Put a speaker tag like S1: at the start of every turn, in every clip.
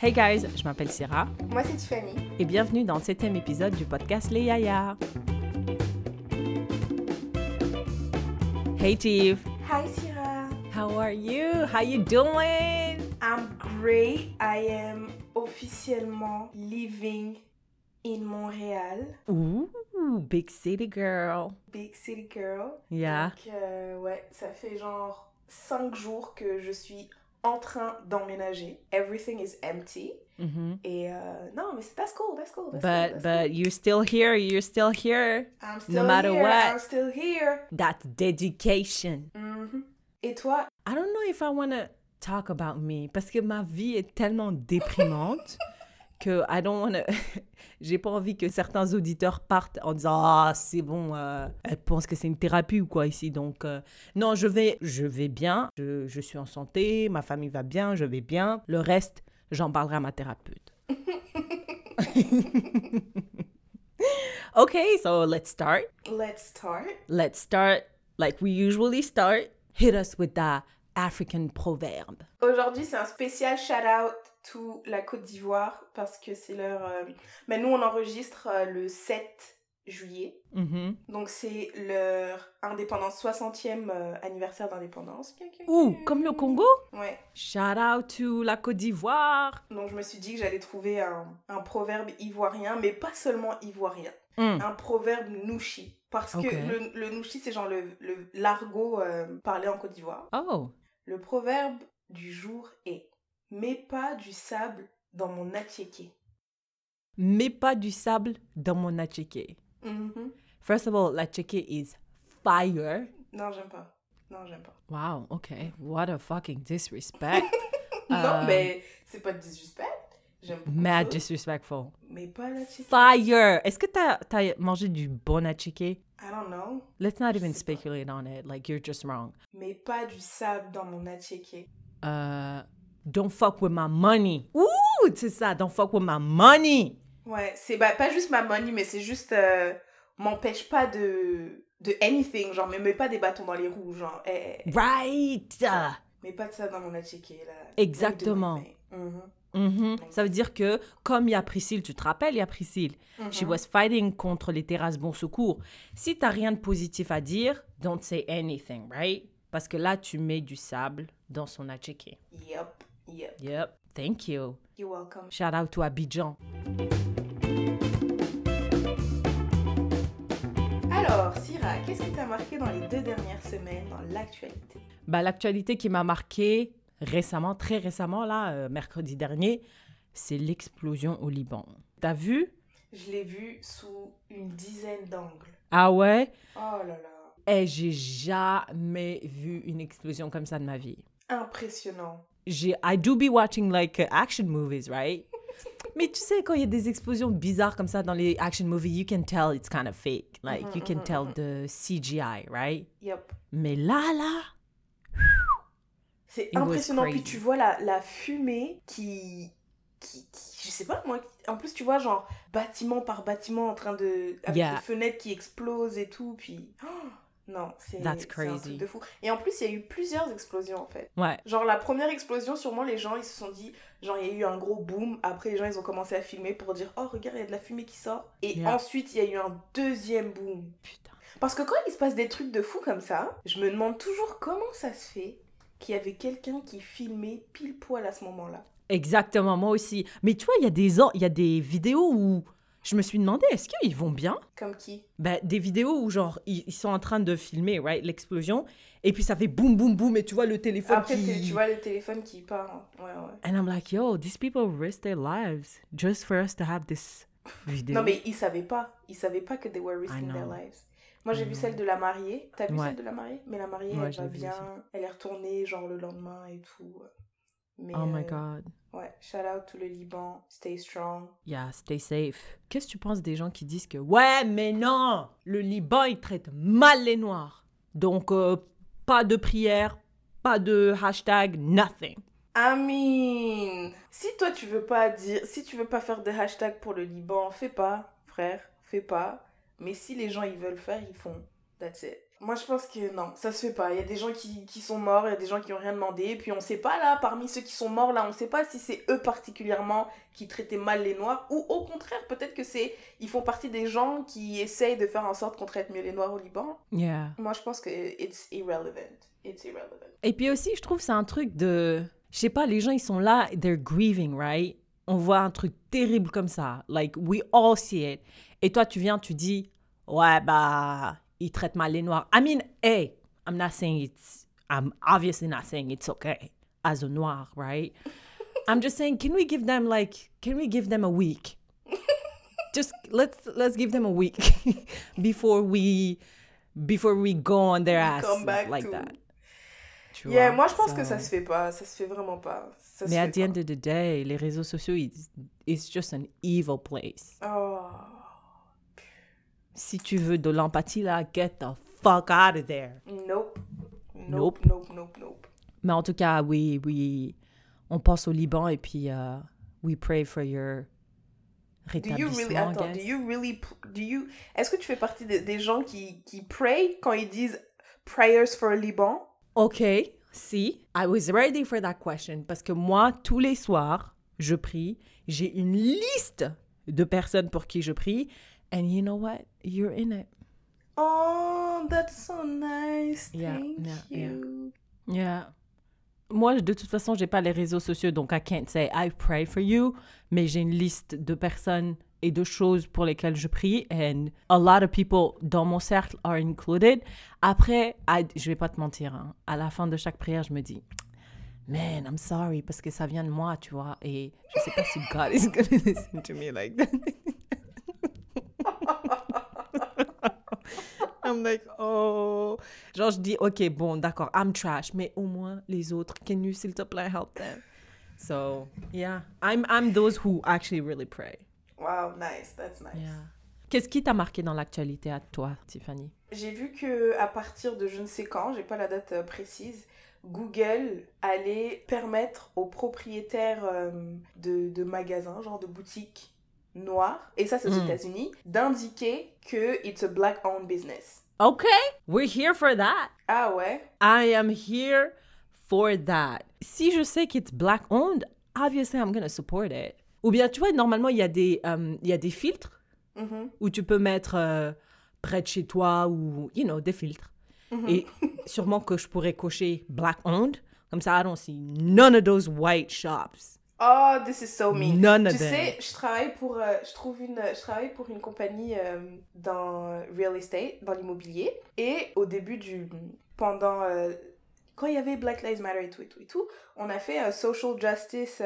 S1: Hey guys, je m'appelle Syrah
S2: Moi, c'est Tiffany.
S1: et bienvenue dans le septième épisode du podcast Les Yaya. Hey Tiff,
S2: Hi, Syrah.
S1: how are you? How you doing?
S2: I'm great. I am officiellement living in Montréal.
S1: Ooh, big city girl.
S2: Big city girl.
S1: Yeah.
S2: Donc, euh, ouais, ça fait genre 5 jours que je suis en train d'emménager. Everything is empty.
S1: Mhm.
S2: Et euh, non, mais c'est- that's cool, that's cool. That's
S1: But
S2: cool, that's
S1: but you're still here. You're still here.
S2: I'm still
S1: no matter
S2: here,
S1: what.
S2: I'm still here.
S1: That's dedication.
S2: Et toi,
S1: I don't know if I want to talk about me parce que ma vie est tellement déprimante que I don't. J'ai pas envie que certains auditeurs partent en disant ah c'est bon, euh, elle pense que c'est une thérapie ou quoi ici donc euh, non je vais je vais bien, je, je suis en santé, ma famille va bien, je vais bien. Le reste j'en parlerai à ma thérapeute. okay, so let's start.
S2: let's start.
S1: Let's start like we usually start. Hit us with the African proverb.
S2: Aujourd'hui, c'est un spécial shout-out to la Côte d'Ivoire parce que c'est leur... euh, Mais nous, on enregistre euh, le 7 juillet.
S1: Mhm.
S2: Donc, c'est leur indépendance, 60e euh, anniversaire d'indépendance.
S1: Ouh, comme le Congo?
S2: Ouais.
S1: Shout out to la Côte d'Ivoire.
S2: Donc, je me suis dit que j'allais trouver un, un proverbe ivoirien, mais pas seulement ivoirien.
S1: Mm.
S2: Un proverbe nouchi. Parce que le, le nouchi, c'est genre le, le- l'argot euh, parlé en Côte d'Ivoire.
S1: Oh.
S2: Le proverbe du jour est « Mets pas du sable dans mon attiéké
S1: Mets pas du sable dans mon attiéké.
S2: Mhm.
S1: First of all, l'attiéké is fire.
S2: Non, j'aime pas. Non, j'aime pas.
S1: Wow, okay. What a fucking disrespect.
S2: non,
S1: Euh,
S2: mais c'est pas de disrespect. J'aime
S1: Mad
S2: ça,
S1: disrespectful.
S2: Mais pas.
S1: Fire. Est-ce que t'as as mangé du bon attiéké?
S2: I don't know.
S1: Let's not even
S2: pas.
S1: speculate on it. Like, you're just wrong.
S2: Mais pas du sable dans mon attiéké.
S1: Uh, don't fuck with my money. Ouh, c'est ça. Don't fuck with my money.
S2: Ouais, c'est bah, pas juste ma money, mais c'est juste... euh, m'empêche pas de... De anything. Genre, me mets pas des bâtons dans les roues. Genre, eh, eh,
S1: Right.
S2: mets pas de sable dans mon attiéké, là.
S1: Exactement.
S2: Mhm.
S1: Mhm. Ça veut dire que, comme il y a Priscille, tu te rappelles, il y a Priscille, she was fighting contre les terrasses bon secours. Si t'as rien de positif à dire, don't say anything, right? Parce que là, tu mets du sable dans son attiéké.
S2: Yep, yep.
S1: Yep, thank you.
S2: You're welcome.
S1: Shout out to Abidjan.
S2: Alors, Syrah, qu'est-ce qui t'a marqué dans les deux dernières semaines dans l'actualité?
S1: Bah, l'actualité qui m'a marqué récemment, très récemment, là, euh, mercredi dernier, c'est l'explosion au Liban. T'as vu?
S2: Je l'ai vu sous une dizaine d'angles.
S1: Ah ouais?
S2: Oh là là.
S1: Eh, j'ai jamais vu une explosion comme ça de ma vie.
S2: Impressionnant.
S1: J'ai I do be watching like uh, action movies, right? Mais tu sais quand il y a des explosions bizarres comme ça dans les action movies, you can tell it's kind of fake. Like you can tell the CGI, right?
S2: Yep.
S1: Mais là là,
S2: C'est impressionnant. Puis tu vois la, la fumée qui, qui, qui- Je sais pas moi. En plus, tu vois, genre, bâtiment par bâtiment en train de. Avec
S1: Yeah.
S2: les fenêtres qui explosent et tout. Puis. oh, non, c'est. Un truc de fou. Et en plus, il y a eu plusieurs explosions en fait.
S1: ouais,
S2: Genre, la première explosion, sûrement, les gens, ils se sont dit. Genre, il y a eu un gros boom. Après, les gens, ils ont commencé à filmer pour dire Oh, regarde, il y a de la fumée qui sort. Et
S1: Yeah.
S2: ensuite, il y a eu un deuxième boom.
S1: putain.
S2: Parce que quand il se passe des trucs de fou comme ça, je me demande toujours comment ça se fait qu'il y avait quelqu'un qui filmait pile poil à ce moment-là.
S1: Exactement, moi aussi. Mais tu vois, il y a des il y a des vidéos où je me suis demandé est-ce qu'ils vont bien?
S2: Comme qui?
S1: Ben, des vidéos où genre ils, ils sont en train de filmer, right, l'explosion et puis ça fait boum boum boum et tu vois le téléphone
S2: Après,
S1: qui
S2: tu vois le téléphone qui part. hein. Ouais, ouais.
S1: And I'm like, yo, these people risk their lives just for us to have this video.
S2: Non, mais ils savaient pas. Ils savaient pas que they were risking their lives. Moi, j'ai vu
S1: know.
S2: celle de la mariée. T'as vu
S1: Ouais.
S2: celle de la mariée? Mais la mariée,
S1: Ouais,
S2: elle va bien. Elle est retournée, genre, le lendemain et tout. Mais,
S1: Oh my
S2: euh,
S1: god.
S2: Ouais, shout out to le Liban. Stay strong.
S1: Yeah, stay safe. Qu'est-ce que tu penses des gens qui disent que ouais, mais non, le Liban il traite mal les noirs. Donc euh, pas de prière, pas de hashtag, nothing.
S2: Amin. Si toi tu veux pas dire, si tu veux pas faire de hashtag pour le Liban, fais pas, frère, fais pas. Mais si les gens ils veulent faire, ils font. That's it. Moi, je pense que non, ça se fait pas. Il y a des gens qui, qui sont morts, il y a des gens qui ont rien demandé. Et puis, on sait pas là, parmi ceux qui sont morts là, on sait pas si c'est eux particulièrement qui traitaient mal les Noirs ou au contraire, peut-être que c'est. Ils font partie des gens qui essayent de faire en sorte qu'on traite mieux les Noirs au Liban.
S1: Yeah.
S2: Moi, je pense que it's irrelevant. It's irrelevant.
S1: Et puis aussi, je trouve que c'est un truc de. Je sais pas, les gens, ils sont là, they're grieving, right? On voit un truc terrible comme ça. Like, we all see it. Et toi, tu viens, tu dis, ouais, bah, ils traitent mal les Noirs. I mean, hey, I'm not saying it's. I'm obviously not saying it's okay as a Noir, right? I'm just saying, can we give them like, can we give them a week? Just let's let's give them a week before we before we go on their ass like
S2: to-
S1: that. Tu
S2: Yeah,
S1: vois,
S2: moi, je pense que ça se fait pas. Ça se fait vraiment pas. Ça
S1: Mais at the
S2: pas.
S1: end of the day, les réseaux sociaux, it's, it's just an evil place.
S2: Oh.
S1: Si tu veux de l'empathie, là, get the fuck out of there.
S2: Nope.
S1: Nope.
S2: Nope, nope, nope.
S1: Mais en tout cas, oui, oui, on pense au Liban et puis euh, we pray for your
S2: Do you really, attends, do you really, do you, est-ce que tu fais partie des, des gens qui, qui pray quand ils disent prayers for Liban?
S1: Ok, si. I was ready for that question parce que moi, tous les soirs, je prie. J'ai une liste de personnes pour qui je prie. And you know what? You're in it.
S2: Oh, that's so nice.
S1: Yeah,
S2: Thank
S1: yeah, yeah.
S2: you.
S1: Yeah. Moi, de toute façon, j'ai pas les réseaux sociaux, donc I can't say I pray for you, mais j'ai une liste de personnes et de choses pour lesquelles je prie, and a lot of people dans mon cercle are included. Après, I- je vais pas te mentir, hein, à la fin de chaque prière, je me dis, man, I'm sorry, parce que ça vient de moi, tu vois, et je sais pas si God is gonna listen to me like that. I'm like, oh. Genre, je dis, ok, bon, d'accord, I'm trash, mais au moins les autres, can you s'il te plaît help them? So, yeah, I'm, I'm those who actually really pray.
S2: Wow, nice, that's nice.
S1: Yeah. Qu'est-ce qui t'a marqué dans l'actualité à toi, Tiffany?
S2: J'ai vu que à partir de je ne sais quand, j'ai pas la date euh, précise, Google allait permettre aux propriétaires euh, de, de magasins, genre de boutiques noires, et ça c'est aux
S1: Mm.
S2: États-Unis, d'indiquer que it's a black owned business.
S1: Okay, we're here for that.
S2: Ah ouais?
S1: I am here for that. Si je sais qu'it's black owned, obviously I'm gonna support it. Ou bien, tu vois, normalement, il y, a des, euh, il y a des filtres
S2: Mhm.
S1: où tu peux mettre euh, près de chez toi ou, you know, des filtres.
S2: Mhm.
S1: Et sûrement que je pourrais cocher black owned. Comme ça, I don't see none of those white shops.
S2: Oh, this is so mean.
S1: None of
S2: tu
S1: them.
S2: sais, je travaille pour, euh, je trouve une, je travaille pour une compagnie euh, dans real estate, dans l'immobilier. Et au début du, pendant, euh, quand il y avait Black Lives Matter et tout et tout et tout, on a fait un social justice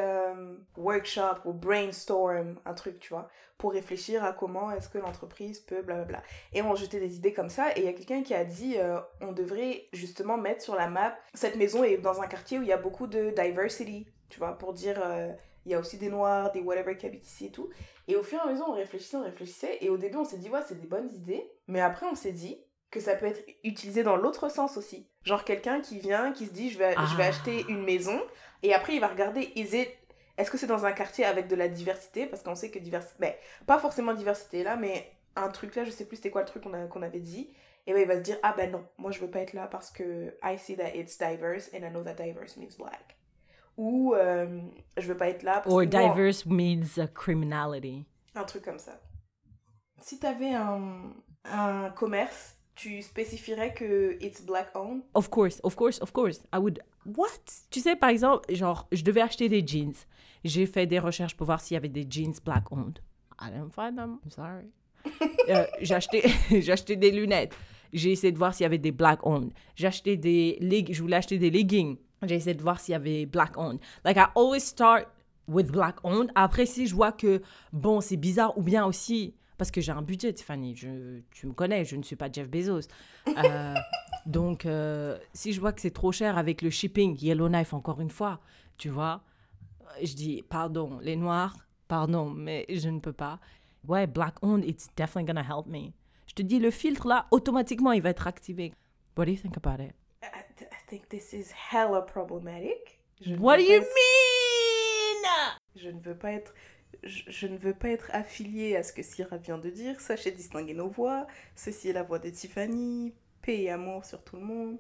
S2: workshop ou brainstorm, un truc, tu vois, pour réfléchir à comment est-ce que l'entreprise peut, blablabla. Et on jetait des idées comme ça. Et il y a quelqu'un qui a dit, on devrait justement mettre sur la map, cette maison est dans un quartier où il y a beaucoup de diversity, tu vois, pour dire, euh, il y a aussi des noirs, des whatever qui habitent ici et tout. Et au fur et à mesure, on réfléchissait, on réfléchissait. Et au début, on s'est dit, ouais, c'est des bonnes idées. Mais après, on s'est dit que ça peut être utilisé dans l'autre sens aussi. Genre quelqu'un qui vient, qui se dit, je vais, je vais
S1: Ah.
S2: acheter une maison. Et après, il va regarder, is it- est-ce que c'est dans un quartier avec de la diversité? Parce qu'on sait que diversité, ben, pas forcément diversité là, mais un truc là, je sais plus c'était quoi le truc qu'on avait dit. Et ben, il va se dire, ah ben non, moi je veux pas être là parce que I see that it's diverse and I know that diverse means black. Ou euh, je veux pas être là parce
S1: Or
S2: que bon,
S1: diverse means criminality.
S2: un truc comme ça. Si t'avais un, un commerce, tu spécifierais que it's black owned?
S1: Of course, of course, of course. I would. What? Tu sais, par exemple, genre, je devais acheter des jeans. J'ai fait des recherches pour voir s'il y avait des jeans black owned. I didn't find them. I'm sorry. Euh, j'ai acheté, des lunettes. J'ai essayé de voir s'il y avait des black owned. J'ai acheté des je voulais acheter des leggings. J'ai essayé de voir s'il y avait black owned. Like I always start with black owned. Après, si je vois que bon, c'est bizarre ou bien aussi parce que j'ai un budget, Tiffany. Je, tu me connais, je ne suis pas Jeff Bezos. Euh, donc, euh, si je vois que c'est trop cher avec le shipping, Yellowknife encore une fois, tu vois, je dis pardon, les noirs, pardon, mais je ne peux pas. Ouais, black owned, it's definitely gonna help me. Je te dis, le filtre là, automatiquement, il va être activé. What do you think about it?
S2: I, think this is hella problematic. Je
S1: What do you
S2: être-
S1: mean?
S2: Je ne veux pas être je, je ne veux pas être affiliée à ce que Syrah vient de dire. Sachez distinguer nos voix. Ceci est la voix de Tiffany. Paix et amour sur tout le monde.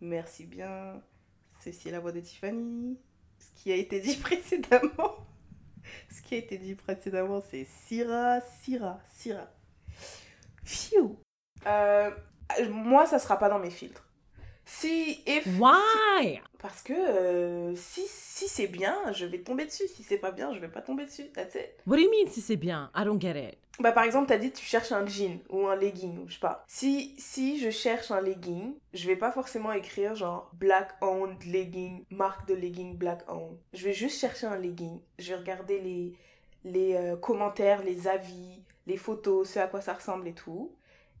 S2: Merci bien. Ceci est la voix de Tiffany. Ce qui a été dit précédemment. Ce qui a été dit précédemment, c'est Syrah, Syrah, Syrah. Phew. Euh, moi, ça sera pas dans mes filtres. Si, if,
S1: Why?
S2: parce que euh, si, si c'est bien, je vais tomber dessus. Si c'est pas bien, je vais pas tomber dessus. That's it.
S1: What do you mean si c'est bien? I don't get it.
S2: Bah, par exemple, t'as dit tu cherches un jean ou un legging, ou je sais pas. Si, si je cherche un legging, je vais pas forcément écrire genre black owned legging, marque de legging black owned. Je vais juste chercher un legging. Je vais regarder les, les euh, commentaires, les avis, les photos, ce à quoi ça ressemble et tout.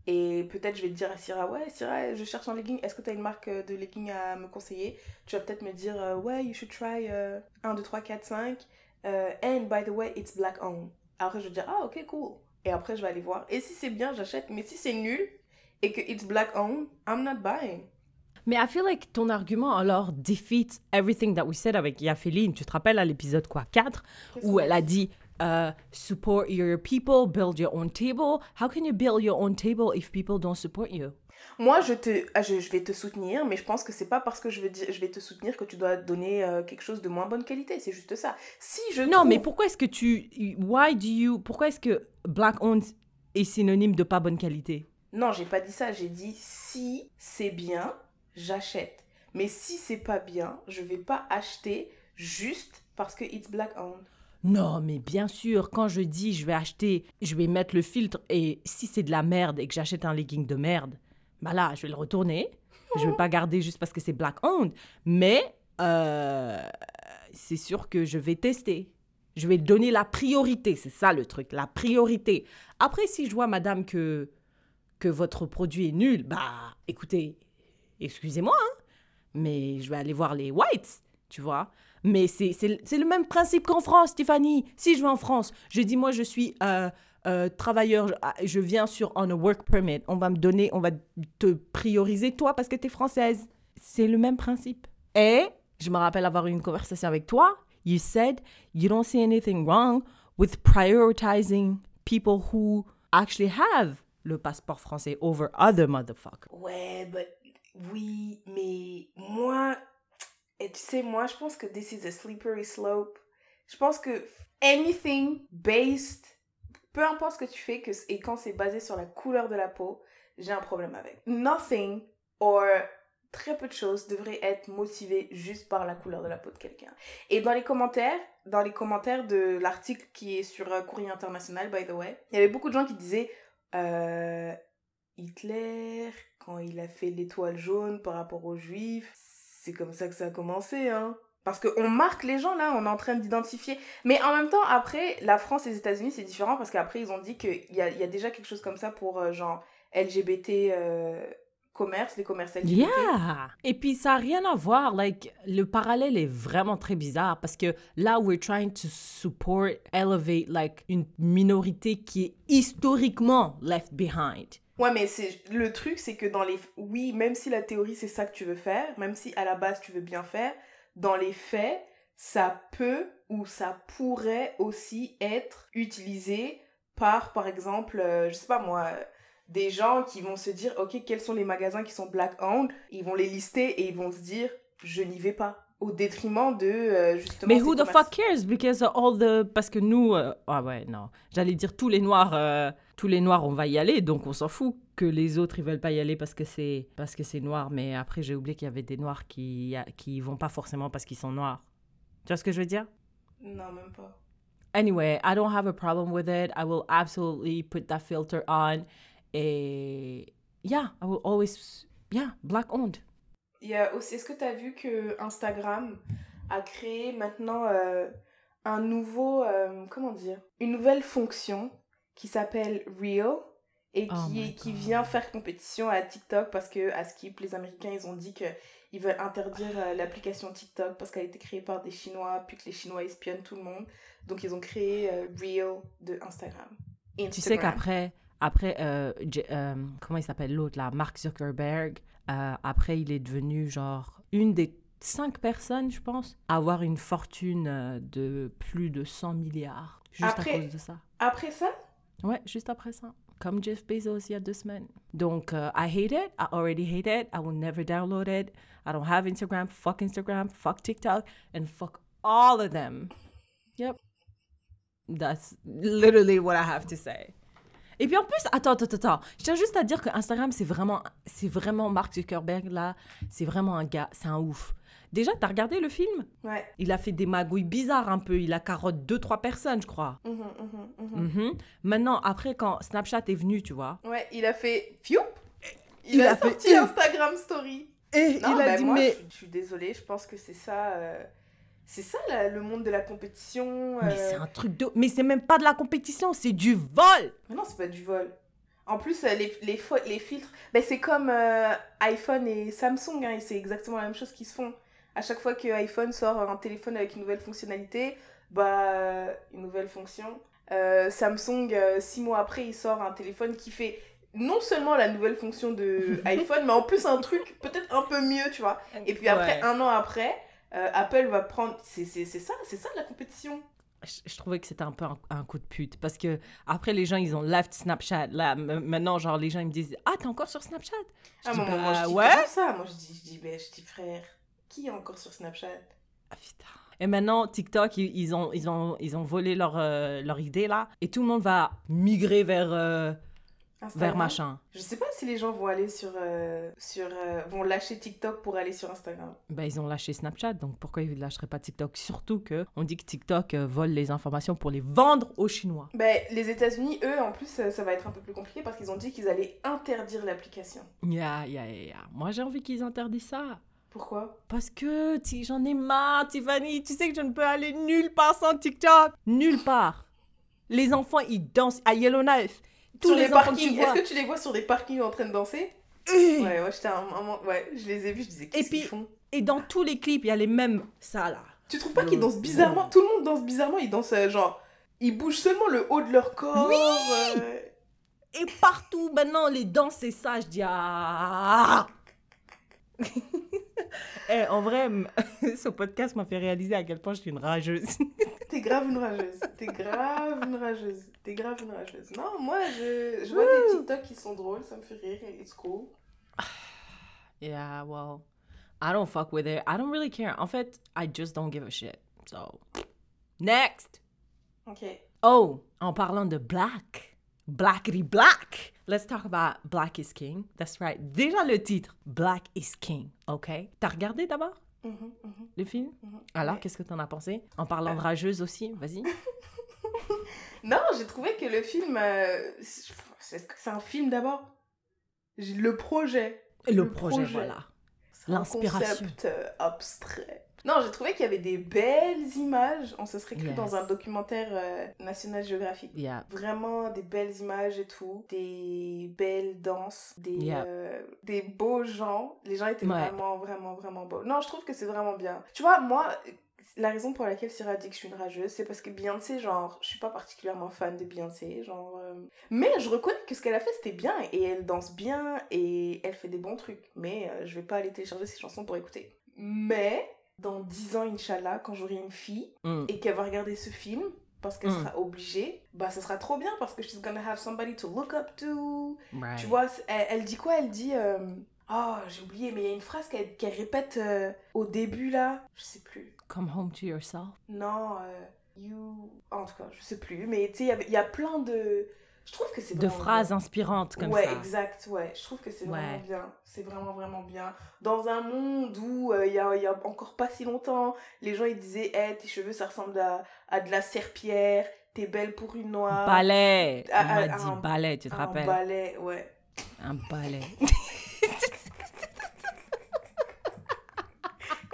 S2: Et peut-être je vais te dire à Syrah, ouais, Syrah, je cherche un legging, est-ce que tu as une marque euh, de legging à me conseiller? Tu vas peut-être me dire, euh, ouais, you should try euh, 1, 2, 3, 4, 5. euh, and by the way, it's black owned. Après, je vais dire, ah, ok, cool. Et après, je vais aller voir. Et si c'est bien, j'achète. Mais si c'est nul et que it's black owned, I'm not buying.
S1: Mais I feel like ton argument alors defeats everything that we said avec Yaféline. Tu te rappelles à l'épisode quoi 4
S2: Qu'est-ce
S1: où elle a dit euh, support your people, build your own table. How can you build your own table if people don't support you?
S2: Moi, je, te, ah, je, je vais te soutenir, mais je pense que c'est pas parce que je vais, dire, je vais te soutenir que tu dois donner euh, quelque chose de moins bonne qualité. C'est juste ça. Si je
S1: Non,
S2: trouve-
S1: mais pourquoi est-ce que tu why do you pourquoi est-ce que black owned est synonyme de pas bonne qualité?
S2: Non, j'ai pas dit ça. J'ai dit si c'est bien, j'achète. Mais si c'est pas bien, je vais pas acheter juste parce que it's black owned.
S1: Non, mais bien sûr, quand je dis je vais acheter, je vais mettre le filtre et si c'est de la merde et que j'achète un legging de merde, bah là, je vais le retourner. Je vais pas garder juste parce que c'est black owned, mais euh, c'est sûr que je vais tester. Je vais donner la priorité, c'est ça le truc, la priorité. Après, si je vois, madame, que, que votre produit est nul, bah écoutez, excusez-moi, hein, mais je vais aller voir les whites, tu vois. Mais c'est le même principe qu'en France, Stéphanie. Si je vais en France, je dis, moi, je suis euh, euh, travailleur, je, ah, je viens sur on a work permit. On va me donner, on va te prioriser, toi, parce que tu es française. C'est le même principe. Et je me rappelle avoir eu une conversation avec toi. You said you don't see anything wrong with prioritizing people who actually have le passeport français over other motherfuckers.
S2: Ouais, but oui, mais moi, et tu sais, moi, je pense que this is a slippery slope. Je pense que anything based, peu importe ce que tu fais, que, et quand c'est basé sur la couleur de la peau, j'ai un problème avec. Nothing or très peu de choses devraient être motivées juste par la couleur de la peau de quelqu'un. Et dans les commentaires, dans les commentaires de l'article qui est sur euh, Courrier International, by the way, il y avait beaucoup de gens qui disaient euh, Hitler, quand il a fait l'étoile jaune par rapport aux juifs, c'est comme ça que ça a commencé, hein. Parce qu'on marque les gens là, on est en train d'identifier. Mais en même temps, après, la France et les États-Unis, c'est différent parce qu'après, ils ont dit qu'il y a, y a déjà quelque chose comme ça pour euh, genre LGBT euh, commerce, les commerces LGBT.
S1: Yeah! Et puis ça n'a rien à voir. Like, le parallèle est vraiment très bizarre parce que là, we're trying to support, elevate, like, une minorité qui est historiquement left behind.
S2: Ouais, mais c'est le truc, c'est que dans les. Oui, même si la théorie, c'est ça que tu veux faire, même si à la base, tu veux bien faire, dans les faits, ça peut ou ça pourrait aussi être utilisé par, par exemple, euh, je sais pas moi, euh, des gens qui vont se dire, ok, quels sont les magasins qui sont black owned, ils vont les lister et ils vont se dire, je n'y vais pas, au détriment de euh, justement.
S1: Mais who the fuck cares? Because all the... Parce que nous... euh, Ah ouais, non. J'allais dire tous les noirs, euh, tous les noirs, on va y aller, donc on s'en fout que les autres, ils veulent pas y aller parce que c'est parce que c'est noir. Mais après, j'ai oublié qu'il y avait des noirs qui qui vont pas forcément parce qu'ils sont noirs. Tu vois ce que je veux dire?
S2: Non, même pas.
S1: Anyway, I don't have a problem with it. I will absolutely put that filter on. Et yeah, I will always, yeah, black owned.
S2: Il y a aussi, est-ce que tu as vu que Instagram a créé maintenant euh, un nouveau, euh, comment dire, une nouvelle fonction qui s'appelle Reel et
S1: Oh
S2: qui, vient faire compétition à TikTok parce que à Skip, les Américains, ils ont dit que ils veulent interdire euh, l'application TikTok parce qu'elle a été créée par des Chinois puis que les Chinois espionnent tout le monde. Donc ils ont créé Reel de Instagram.
S1: Tu sais
S2: Instagram.
S1: qu'après, après, euh, J- euh, comment il s'appelle l'autre là, Mark Zuckerberg, euh, après il est devenu genre une des cinq personnes, je pense, à avoir une fortune de plus de 100 milliards. Juste
S2: Après-
S1: à cause de ça.
S2: Après ça,
S1: Ouais, juste après ça. comme Jeff Bezos il y a deux semaines. Donc, euh, I hate it. I already hate it. I will never download it. I don't have Instagram. Fuck Instagram. Fuck TikTok. And fuck all of them. Yep. That's literally what I have to say. Et puis en plus, attends, attends, attends. Je tiens juste à dire que Instagram, c'est vraiment, c'est vraiment Mark Zuckerberg là. C'est vraiment un gars, c'est un ouf. Déjà, t'as regardé le film?
S2: Ouais.
S1: Il a fait des magouilles bizarres un peu. Il a carotte deux, trois personnes, je crois.
S2: Mhm, mhm, mhm.
S1: Mhm. Maintenant, après, quand Snapchat est venu, tu vois.
S2: Ouais, il a fait fioup. Il,
S1: Il
S2: a, sorti. Instagram Story.
S1: Et
S2: Non,
S1: il a
S2: bah,
S1: dit,
S2: moi,
S1: mais.
S2: je, je suis désolée, je pense que c'est ça. euh, C'est ça là, le monde de la compétition.
S1: Mais
S2: euh,
S1: c'est un truc de. Mais c'est même pas de la compétition, c'est du vol
S2: Mais non, c'est pas du vol. En plus, euh, les, les, fo- les filtres, ben, c'est comme euh, iPhone et Samsung, hein, c'est exactement la même chose qu'ils se font. À chaque fois que iPhone sort un téléphone avec une nouvelle fonctionnalité, bah, une nouvelle fonction. Euh, Samsung, six mois après, il sort un téléphone qui fait non seulement la nouvelle fonction de iPhone, mais en plus un truc peut-être un peu mieux, tu vois. Et puis après,
S1: Ouais.
S2: un an après, euh, Apple va prendre... C'est ça, c'est ça la compétition.
S1: je, je trouvais que c'était un peu un, un coup de pute parce que après les gens ils ont left Snapchat là maintenant genre les gens ils me disent ah t'es encore sur Snapchat Je
S2: Ah,
S1: dis, bah,
S2: moi, je dis
S1: ouais
S2: ça. Moi, je dis, je dis, ben, je dis, frère, qui est encore sur Snapchat?
S1: Ah, putain. et maintenant TikTok ils, ils ont ils ont ils ont volé leur euh, leur idée là et tout le monde va migrer vers euh,
S2: Instagram
S1: vers machin
S2: Je sais pas si les gens vont aller sur. euh, sur euh, vont lâcher TikTok pour aller sur Instagram.
S1: ben ils ont lâché Snapchat donc pourquoi ils lâcheraient pas TikTok? Surtout que on dit que TikTok euh, vole les informations pour les vendre aux Chinois
S2: Ben, les États-Unis, eux, en plus, ça, va être un peu plus compliqué parce qu'ils ont dit qu'ils allaient interdire l'application.
S1: ya ya ya ya. moi j'ai envie qu'ils interdisent ça
S2: Pourquoi?
S1: Parce que j'en ai marre, Tiffany. Tu sais que je ne peux aller nulle part sans TikTok. Nulle part. Les enfants, ils dansent à Yellowknife. Tous
S2: Sur
S1: les,
S2: parkings, est-ce que tu les vois sur des parkings en train de danser
S1: Et,
S2: Ouais, ouais, j'étais un moment. Ouais, je les ai vus, je disais, qu'est-ce qu'ils font
S1: et dans tous les clips, il y a les mêmes. Ça, là.
S2: Tu trouves pas
S1: Le-
S2: qu'ils dansent bizarrement Tout le monde danse bizarrement, ils dansent euh, genre. Ils bougent seulement le haut de leur corps.
S1: Oui
S2: euh,
S1: Et partout, maintenant, les danses, c'est ça. Je dis, ah Eh, en vrai, ce podcast m'a fait réaliser à quel point je suis une rageuse.
S2: T'es grave une rageuse. T'es grave une rageuse. T'es grave une rageuse. Non, moi, je, je vois des TikTok qui sont drôles, ça me fait rire, it's cool.
S1: yeah, well, I don't fuck with it. I don't really care. En fait, I just don't give a shit. So, next.
S2: Ok.
S1: Oh, en parlant de black, blackity black, let's talk about Black is King. That's right. Déjà le titre, Black is King, ok? T'as regardé d'abord?
S2: Mhm, mhm.
S1: le film?
S2: Mhm.
S1: Alors, qu'est-ce que t'en as pensé? En parlant de rageuse aussi, vas-y.
S2: Non, j'ai trouvé que le film. euh, c'est un film d'abord Le projet.
S1: Le, projet, voilà.
S2: c'est un
S1: L'inspiration.
S2: concept euh, abstrait. Non, j'ai trouvé qu'il y avait des belles images. On se serait cru
S1: Yes.
S2: dans un documentaire euh, National Geographic.
S1: Yeah.
S2: Vraiment des belles images et tout, des belles danses, des,
S1: Yeah.
S2: euh, des beaux gens. Les gens étaient
S1: Ouais.
S2: vraiment, vraiment, vraiment beaux. Non, je trouve que c'est vraiment bien. Tu vois, moi, la raison pour laquelle Syrah dit que je suis une rageuse, c'est parce que Beyoncé, genre, je suis pas particulièrement fan de Beyoncé, genre... euh, Mais je reconnais que ce qu'elle a fait, c'était bien, et elle danse bien, et elle fait des bons trucs. Mais euh, je vais pas aller télécharger ses chansons pour écouter. Mais, dans 10 ans, Inch'Allah, quand j'aurai une fille,
S1: Mm.
S2: et qu'elle va regarder ce film parce qu'elle
S1: Mm.
S2: sera obligée, bah ça sera trop bien parce que she's gonna have somebody to look up to.
S1: Right.
S2: Tu vois, elle, elle dit quoi? Elle dit euh, Oh, j'ai oublié, mais il y a une phrase qu'elle qu'elle répète euh, au début là. Je sais plus.
S1: Come home to yourself.
S2: Non, euh, you. En tout cas, je sais plus. Mais tu sais, il y avait- il y, a plein de. Je trouve que c'est
S1: De phrases
S2: bien.
S1: inspirantes comme
S2: ouais,
S1: ça.
S2: exact, ouais. Je trouve que c'est vraiment
S1: Ouais.
S2: bien. C'est vraiment, vraiment bien. Dans un monde où euh, il y, a, il y a encore pas si longtemps, les gens ils disaient hey, tes cheveux ça ressemble à, à de la serpillère, t'es belle pour une noire.
S1: Ballet.
S2: Ah,
S1: On m'a
S2: ah,
S1: dit
S2: un-
S1: ballet, tu te
S2: un
S1: rappelles?
S2: balai, ouais.
S1: Un ballet.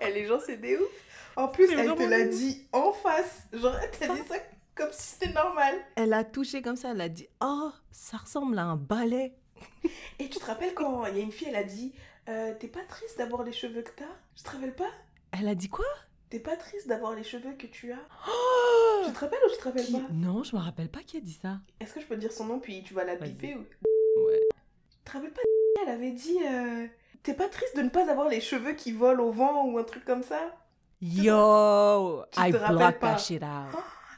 S2: Et les gens c'est des ouf. En plus, elle te l'a dit en face. Genre, elle t'a dit ça comme si c'était normal.
S1: Elle a touché comme ça, elle a dit Oh, ça ressemble à un ballet.
S2: Et tu te rappelles quand il y a une fille, elle a dit Euh, T'es pas triste d'avoir les cheveux que t'as? Tu te rappelles pas?
S1: Elle a dit quoi?
S2: T'es pas triste d'avoir les cheveux que tu as?
S1: Oh!
S2: Tu te rappelles ou tu te rappelles
S1: Qui-
S2: pas?
S1: Non, je me rappelle pas qui a dit ça.
S2: Est-ce que je peux te dire son nom puis tu vas la piper ou...
S1: Ouais.
S2: Tu te rappelles pas Elle avait dit euh, T'es pas triste de ne pas avoir les cheveux qui volent au vent ou un truc comme ça?
S1: Yo,
S2: Tu
S1: I
S2: te pas
S1: that shit out.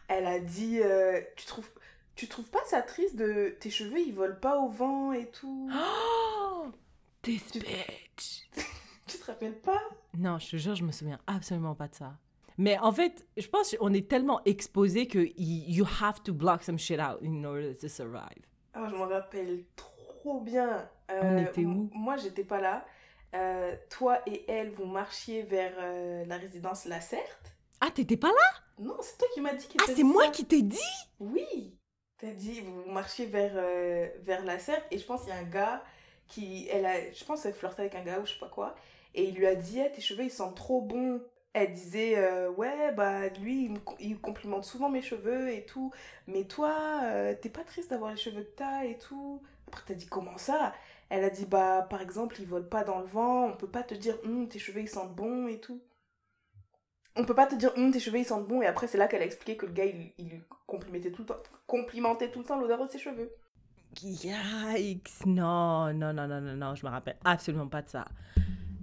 S2: Elle a dit euh, Tu trouves. tu trouves pas ça triste de tes cheveux ils volent pas au vent et tout?
S1: Oh, this bitch.
S2: Tu te rappelles pas?
S1: Non, je te jure, je me souviens absolument pas de ça. Mais en fait, je pense qu'on est tellement exposé que you have to block some shit out in order to survive.
S2: Ah, je m'en rappelle trop bien.
S1: On était où?
S2: Moi, j'étais pas là. Euh, toi et elle, vous marchiez vers euh, la résidence Lacerte.
S1: Ah, t'étais pas là?
S2: Non, c'est toi qui m'as dit qu'il
S1: Ah, c'est moi
S2: ça.
S1: qui t'ai dit?
S2: Oui. T'as dit, vous marchiez vers, euh, vers Lacerte et je pense qu'il y a un gars qui, elle a, je pense qu'elle flirtait avec un gars ou je sais pas quoi. Et il lui a dit, Eh, tes cheveux, ils sentent trop bons. Elle disait, euh, ouais, bah lui, il, me co- il complimente souvent mes cheveux et tout. Mais toi, euh, t'es pas triste d'avoir les cheveux que t'as et tout. Après, t'as dit, comment ça? Elle a dit, bah par exemple, ils volent pas dans le vent. On peut pas te dire, Hum, tes cheveux, ils sentent bon et tout. On peut pas te dire, Hum, tes cheveux, ils sentent bon. Et après, c'est là qu'elle a expliqué que le gars, il, il lui complimentait tout le temps, complimentait tout le temps l'odeur de ses cheveux.
S1: Yikes. Non, non, non, non, non, non, je me rappelle absolument pas de ça.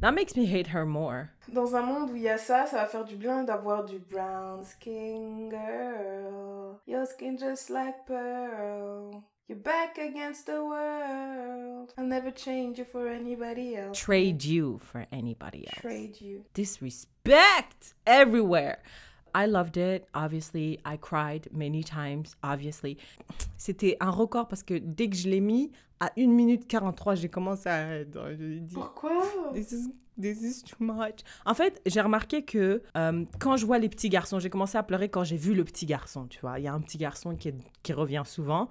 S1: That makes me hate her more.
S2: Dans un monde où il y a ça, ça va faire du bien d'avoir du brown skin girl. Your skin just like pearl. You're back against the world. I'll never change you for anybody else.
S1: Trade you for anybody else.
S2: Trade you.
S1: disrespect everywhere. I loved it. Obviously, I cried many times. Obviously, c'était un record parce que dès que je l'ai mis à 1 minute 43, j'ai commencé à. Dit,
S2: Pourquoi?
S1: This is, this is too much. En fait, j'ai remarqué que euh, quand je vois les petits garçons, j'ai commencé à pleurer quand j'ai vu le petit garçon, tu vois. Il y a un petit garçon qui, est- qui revient souvent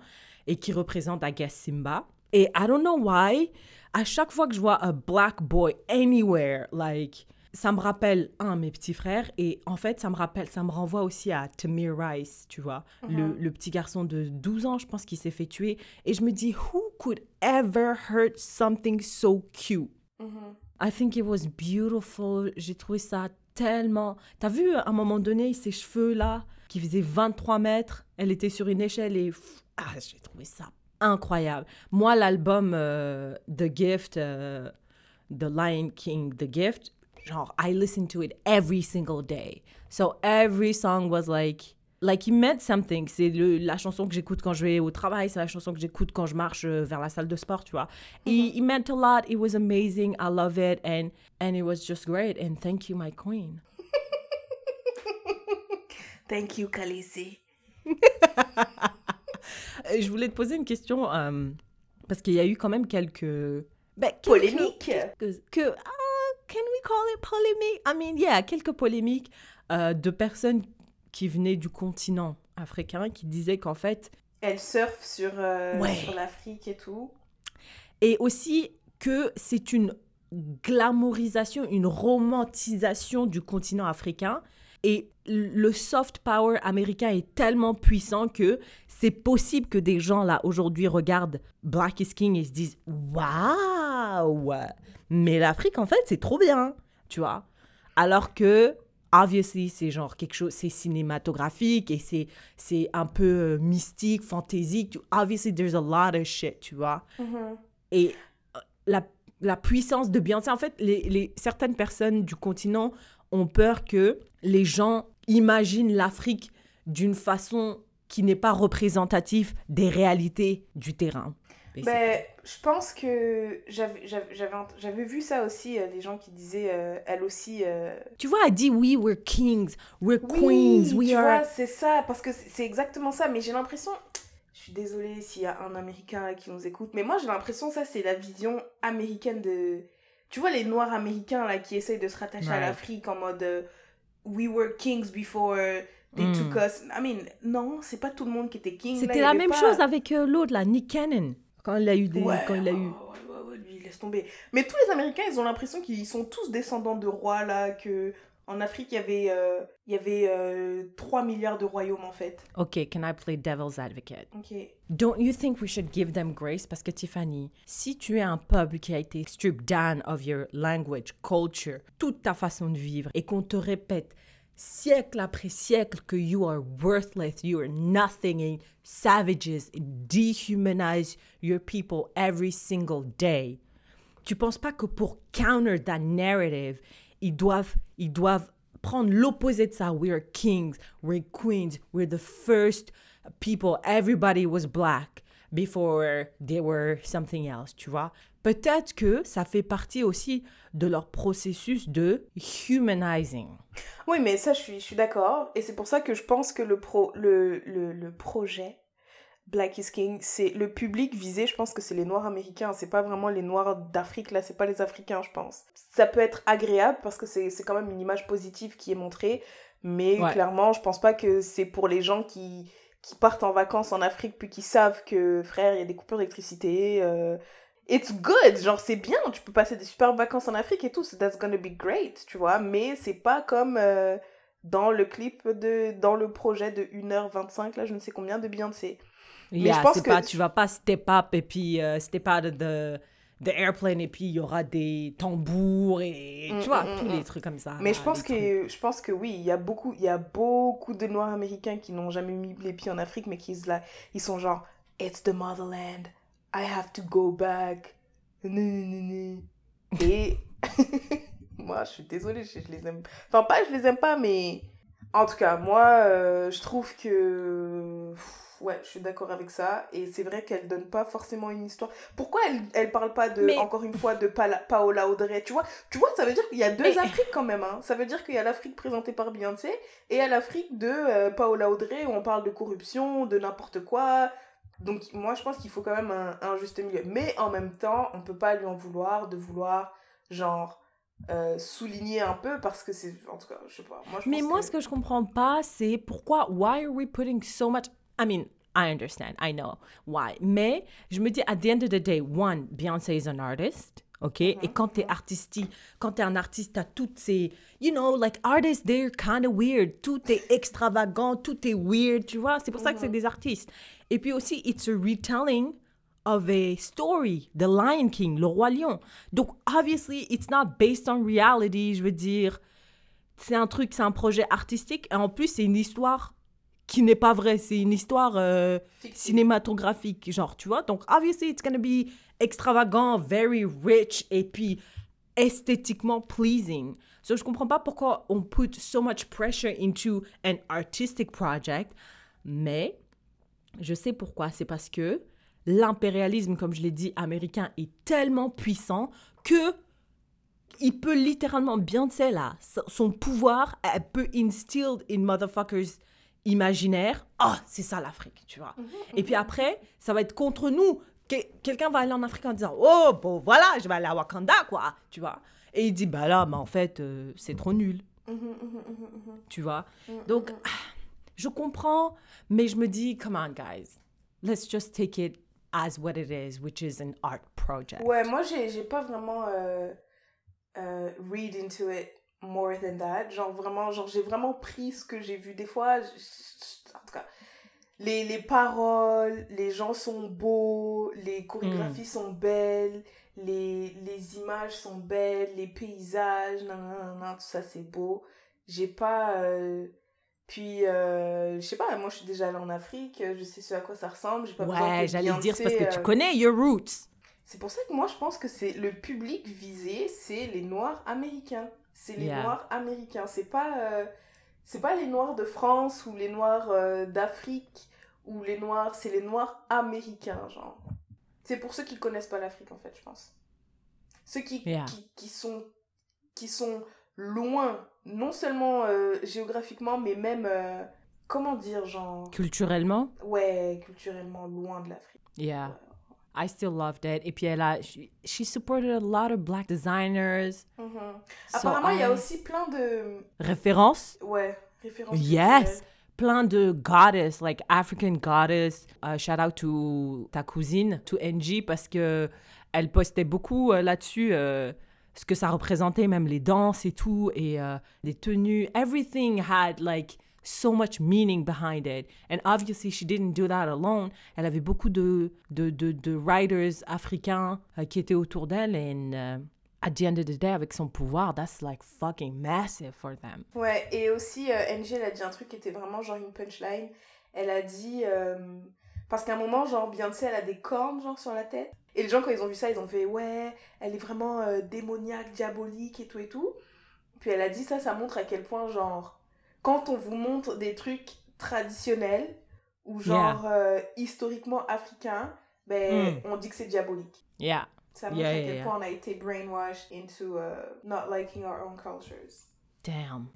S1: et qui représente, I guess, Simba. Et I don't know why, à chaque fois que je vois a black boy anywhere, like, ça me rappelle, un, mes petits frères, et en fait, ça me rappelle, ça me renvoie aussi à Tamir Rice, tu vois, le, le petit garçon de 12 ans, je pense, qui s'est fait tuer. Et je me dis, who could ever hurt something so cute?
S2: Mhm.
S1: I think it was beautiful. J'ai trouvé ça tellement. T'as vu à un moment donné ses cheveux là, qui faisaient 23 mètres. Elle était sur une échelle et pff, ah, j'ai trouvé ça incroyable. Moi, l'album euh, The Gift, euh, The Lion King, The Gift, genre I listened to it every single day. So every song was like like it meant something. C'est la chanson que j'écoute quand je vais au travail, c'est la chanson que j'écoute quand je marche euh, vers la salle de sport, tu vois. It, it meant a lot. It was amazing. I love it and and it was just great. And thank you, my queen.
S2: Thank you, Khaleesi.
S1: Je voulais te poser une question euh, parce qu'il y a eu quand même quelques quelques-
S2: Polémiques.
S1: quelques- que ah, can we call it polémique? I mean, yeah, quelques polémiques euh, de personnes qui venaient du continent africain qui disaient qu'en fait
S2: Elle surfe sur, euh,
S1: Ouais.
S2: sur l'Afrique et tout.
S1: et aussi que c'est une glamourisation, une romantisation du continent africain. Et le soft power américain est tellement puissant que c'est possible que des gens là aujourd'hui regardent Black is King et se disent waouh, mais l'Afrique en fait c'est trop bien, tu vois. Alors que obviously c'est genre quelque chose, c'est cinématographique et c'est c'est un peu euh, mystique, fantaisique. Obviously there's a lot of shit, tu vois.
S2: Mhm.
S1: Et euh, la, la puissance de Beyoncé, en fait, les, les- certaines personnes du continent ont peur que les gens imaginent l'Afrique d'une façon qui n'est pas représentative des réalités du terrain.
S2: Ben, je pense que j'avais vu ça aussi, euh, les gens qui disaient, euh, elle aussi... euh,
S1: Tu vois, elle dit oui, we're kings, we're
S2: Oui,
S1: queens, we
S2: tu
S1: are.
S2: vois, c'est ça, parce que c'est exactement ça, mais j'ai l'impression... Je suis désolée s'il y a un Américain qui nous écoute, mais moi j'ai l'impression ça c'est la vision américaine de... Tu vois les Noirs américains là qui essayent de se rattacher à l'Afrique en mode... We were kings before they
S1: Mm.
S2: took us. I mean, non, c'est pas tout le monde qui était king.
S1: C'était la même
S2: pas-
S1: chose avec euh, l'autre, là, Nick Cannon, quand il a eu des.
S2: Ouais,
S1: quand il a eu.
S2: ouais, lui, laisse tomber. Mais tous les Américains, ils ont l'impression qu'ils sont tous descendants de rois, là, que en Afrique, il y avait, euh, il y avait euh, 3 milliards de royaumes, en fait.
S1: Ok, can I play devil's advocate?
S2: Ok.
S1: Don't you think we should give them grace? Parce que Tiffany, si tu es un peuple qui a été stripped down of your language, culture, toute ta façon de vivre, et qu'on te répète siècle après siècle que you are worthless, you are nothing, and savages dehumanize your people every single day, tu penses pas que pour counter that narrative, ils doivent, ils doivent prendre l'opposé de ça. We're kings, we're queens, we're the first people. Everybody was black before they were something else, tu vois. Peut-être que ça fait partie aussi de leur processus de humanizing.
S2: Oui, mais ça, je suis, je suis d'accord. Et c'est pour ça que je pense que le, pro, le, le, le projet Black is King, c'est le public visé, je pense que c'est les Noirs américains, c'est pas vraiment les Noirs d'Afrique, là, c'est pas les Africains, je pense. Ça peut être agréable parce que c'est quand même une image positive qui est montrée, mais clairement, je pense pas que c'est pour les gens qui, qui partent en vacances en Afrique puis qui savent que, frère, il y a des coupures d'électricité. Euh, it's good, genre c'est bien, tu peux passer des super vacances en Afrique et tout, so that's gonna be great, tu vois, mais c'est pas comme euh, dans le clip de, dans le projet de 1h25, là, je ne sais combien de Beyoncé.
S1: Mais je pense que pas, tu vas pas step up et puis euh, step out de the, airplane et puis il y aura des tambours et tu mm, vois mm, tous mm, les trucs comme ça.
S2: Mais je pense que je pense que oui, il y a beaucoup il y a beaucoup de noirs américains qui n'ont jamais mis les pieds en Afrique mais qui là ils sont genre it's the motherland. I have to go back. Et moi, je suis désolée, je, les aime. Enfin, pas, je les aime pas, mais en tout cas, moi, euh, je trouve que ouais, je suis d'accord avec ça. Et c'est vrai qu'elle donne pas forcément une histoire. Pourquoi elle, elle parle pas de, encore une fois, de Paola Audrey Tu vois, tu vois ça veut dire qu'il y a deux Afriques quand même. Hein. Ça veut dire qu'il y a l'Afrique présentée par Beyoncé et a l'Afrique de euh, Paola Audrey où on parle de corruption, de n'importe quoi. Donc moi, je pense qu'il faut quand même un, un, juste milieu. Mais en même temps, on peut pas lui en vouloir de vouloir, genre... Euh, souligner un peu parce que c'est en tout cas je sais pas moi,
S1: mais moi ce que je comprends pas c'est pourquoi why are we putting so much I mean, I understand, I know why. Mais je me dis, at the end of the day, one, Beyoncé is an artist. OK? Et mm-hmm. quand t'es artistique, quand t'es un artiste, t'as toutes ces. You know, like artists, they're kind of weird. Tout est extravagant, tout est weird, tu vois? C'est pour ça que c'est mm-hmm. des artistes. Et puis aussi, it's a retelling of a story, The Lion King, Le Roi Lion. Donc, obviously, it's not based on reality, je veux dire. C'est un truc, c'est un projet artistique. Et en plus, c'est une histoire qui n'est pas vrai. C'est une histoire euh, cinématographique, genre, tu vois. Donc, obviously, it's gonna be extravagant, very rich, et puis esthétiquement pleasing. So, je comprends pas pourquoi on put so much pressure into an artistic project, mais je sais pourquoi. C'est parce que l'impérialisme, comme je l'ai dit, américain est tellement puissant que il peut littéralement, bien sais là, son pouvoir, elle peut instilled in motherfuckers imaginaire, ah, oh, c'est ça l'Afrique, tu vois. Mhm, et puis mhm. après, ça va être contre nous. Quelqu'un va aller en Afrique en disant, oh, bon, voilà, je vais aller à Wakanda, quoi, tu vois. Et il dit, bah là, mais en fait, euh, c'est trop nul. Mhm, tu vois. Donc, ah, je comprends, mais je me dis, come on, guys, let's just take it as what it is, which is an art project.
S2: Ouais, moi, j'ai pas vraiment euh, euh, read into it more than that. Genre vraiment, genre j'ai vraiment pris ce que j'ai vu des fois. en tout cas, les, les paroles, les gens sont beaux, les chorégraphies mm. sont belles, les, les images sont belles, les paysages, nan, nan, nan, tout ça c'est beau. J'ai pas... Euh, puis, euh, je sais pas, moi je suis déjà allée en Afrique, je sais ce à quoi ça ressemble.
S1: Pas ouais, j'allais dire, parce que tu euh, connais your roots.
S2: C'est pour ça que moi je pense que c'est le public visé, c'est les Noirs américains. C'est les Noirs américains. C'est pas, euh, c'est pas les Noirs de France ou les Noirs euh, d'Afrique ou les Noirs. C'est les Noirs américains, genre. C'est pour ceux qui connaissent pas l'Afrique, en fait, je pense. Ceux qui, qui, qui, sont, qui sont loin, non seulement euh, géographiquement, mais même. comment dire, genre.
S1: Culturellement
S2: Ouais, culturellement, loin de l'Afrique.
S1: Yeah. I still loved it. Et puis elle a, she, she supported a lot of black designers.
S2: Mm-hmm. Apparemment, il y a aussi plein de
S1: références?
S2: Ouais, références.
S1: Yes. Plein de goddess, like African goddess. Uh, shout out to ta cousine, to NG, parce que elle postait beaucoup euh, là-dessus. Euh, ce que ça représentait, même les danses et tout, et euh, les tenues. Everything had like so much meaning behind it. And obviously, she didn't do that alone. Elle avait beaucoup de, de, de, writers africains uh, qui étaient autour d'elle. Et uh, at the end of the day, avec son pouvoir, that's like fucking massive for them.
S2: Ouais, et aussi, euh, NG, elle a dit un truc qui était vraiment genre une punchline. Elle a dit. Euh, parce qu'à un moment, genre, Beyoncé, elle a des cornes, genre, sur la tête. Et les gens, quand ils ont vu ça, ils ont fait, ouais, elle est vraiment euh, démoniaque, diabolique et tout et tout. Puis elle a dit ça, ça montre à quel point, genre, quand on vous montre des trucs traditionnels ou genre euh, historiquement africains, ben,
S1: Mm.
S2: on dit que c'est diabolique.
S1: Yeah.
S2: Ça montre
S1: Yeah,
S2: à
S1: yeah,
S2: quel
S1: yeah.
S2: point on a été brainwashed into uh, not liking our own cultures.
S1: Damn.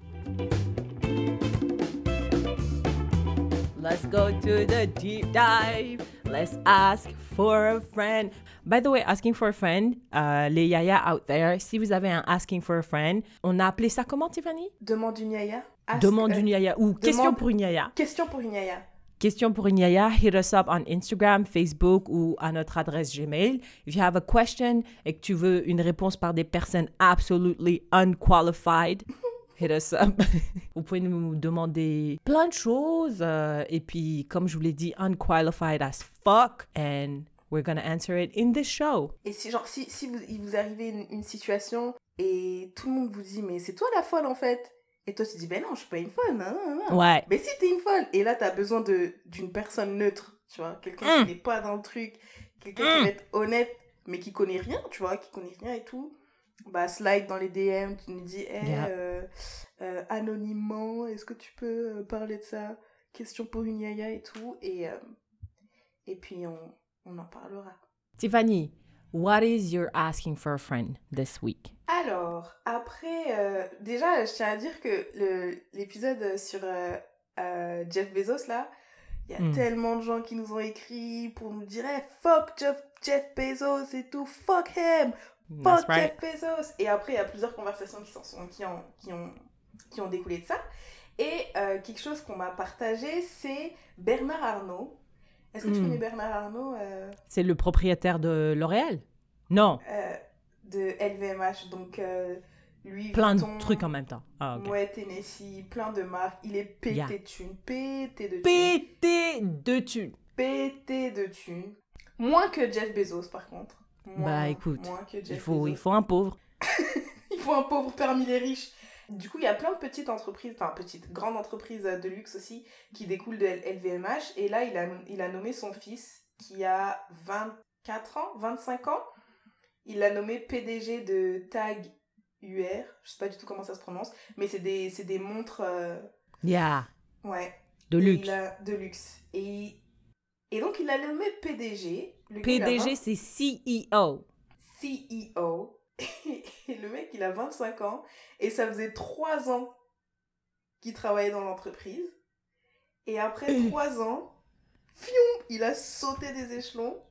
S1: Let's go to the deep dive. Let's ask for a friend. By the way, asking for a friend, euh, les yaya out there, si vous avez un asking for a friend, on a appelé ça comment, Tiffany?
S2: Demande une yaya. Ask-
S1: Demande
S2: euh,
S1: une yaya ou question pour une yaya.
S2: Question pour une yaya.
S1: Question pour une yaya, hit us up on Instagram, Facebook ou à notre adresse Gmail. If you have a question et que tu veux une réponse par des personnes absolutely unqualified, hit us up. Vous pouvez nous demander plein de choses euh, et puis, comme je vous l'ai dit, unqualified as fuck and we're gonna answer it in this show.
S2: Et si, genre, si, si vous, il vous arrivez une, une situation et tout le monde vous dit, mais c'est toi la folle en fait. Et toi, tu dis, ben non, je suis pas une folle. Non, non, non.
S1: Ouais.
S2: Mais si t'es une folle, et là, t'as besoin de d'une personne neutre, tu vois, quelqu'un qui n'est pas dans le truc, quelqu'un qui va être honnête, mais qui connaît rien, tu vois, qui connaît rien et tout. Bah, slide dans les DM, tu nous dis, hey,
S1: Yeah.
S2: euh, euh, anonymement, est-ce que tu peux euh, parler de ça? Question pour une yaya et tout. Et, euh, et puis, on, on en parlera.
S1: Tiffany, what is your asking for a friend this week?
S2: Alors, après, euh, déjà, je tiens à dire que l'épisode sur euh, euh, Jeff Bezos, là, il y a
S1: Mm.
S2: tellement de gens qui nous ont écrit pour nous dire hey, fuck Jeff, Jeff Bezos et tout, fuck him, fuck
S1: right.
S2: Jeff Bezos. Et après, il y a plusieurs conversations qui, s'en sont, qui, ont, qui, ont, qui ont découlé de ça. Et quelque chose qu'on m'a partagé, c'est Bernard Arnault. Est-ce que tu connais Bernard Arnault euh,
S1: C'est le propriétaire de L'Oréal? Non.
S2: euh, de LVMH Donc, euh, lui,
S1: Plein
S2: Vuitton,
S1: de trucs en même temps. Ah.
S2: Ouais, Tennessee, plein de marques. Il est pété
S1: Yeah.
S2: de thunes, pété de thunes,
S1: Pété de thunes.
S2: pété de thunes. Moins que Jeff Bezos, par contre. Moins-
S1: Bah, écoute,
S2: moins que Jeff
S1: Il faut, il
S2: Bezos.
S1: faut un pauvre.
S2: Il faut un pauvre parmi les riches. Du coup, il y a plein de petites entreprises, enfin petites, grandes entreprises de luxe aussi, qui découlent de LVMH. Et là, il a, il a nommé son fils, qui a 24 ans, 25 ans. Il l'a nommé PDG de Tag UR. Je sais pas du tout comment ça se prononce, mais c'est des, c'est des montres, euh,
S1: Yeah.
S2: ouais,
S1: De luxe.
S2: a- de luxe. Et, et donc, il a nommé PDG. Le
S1: PDG,
S2: 20
S1: c'est CEO.
S2: CEO. Et le mec, il a 25 ans. Et ça faisait 3 ans qu'il travaillait dans l'entreprise. Et après 3 ans, fium, il a sauté des échelons.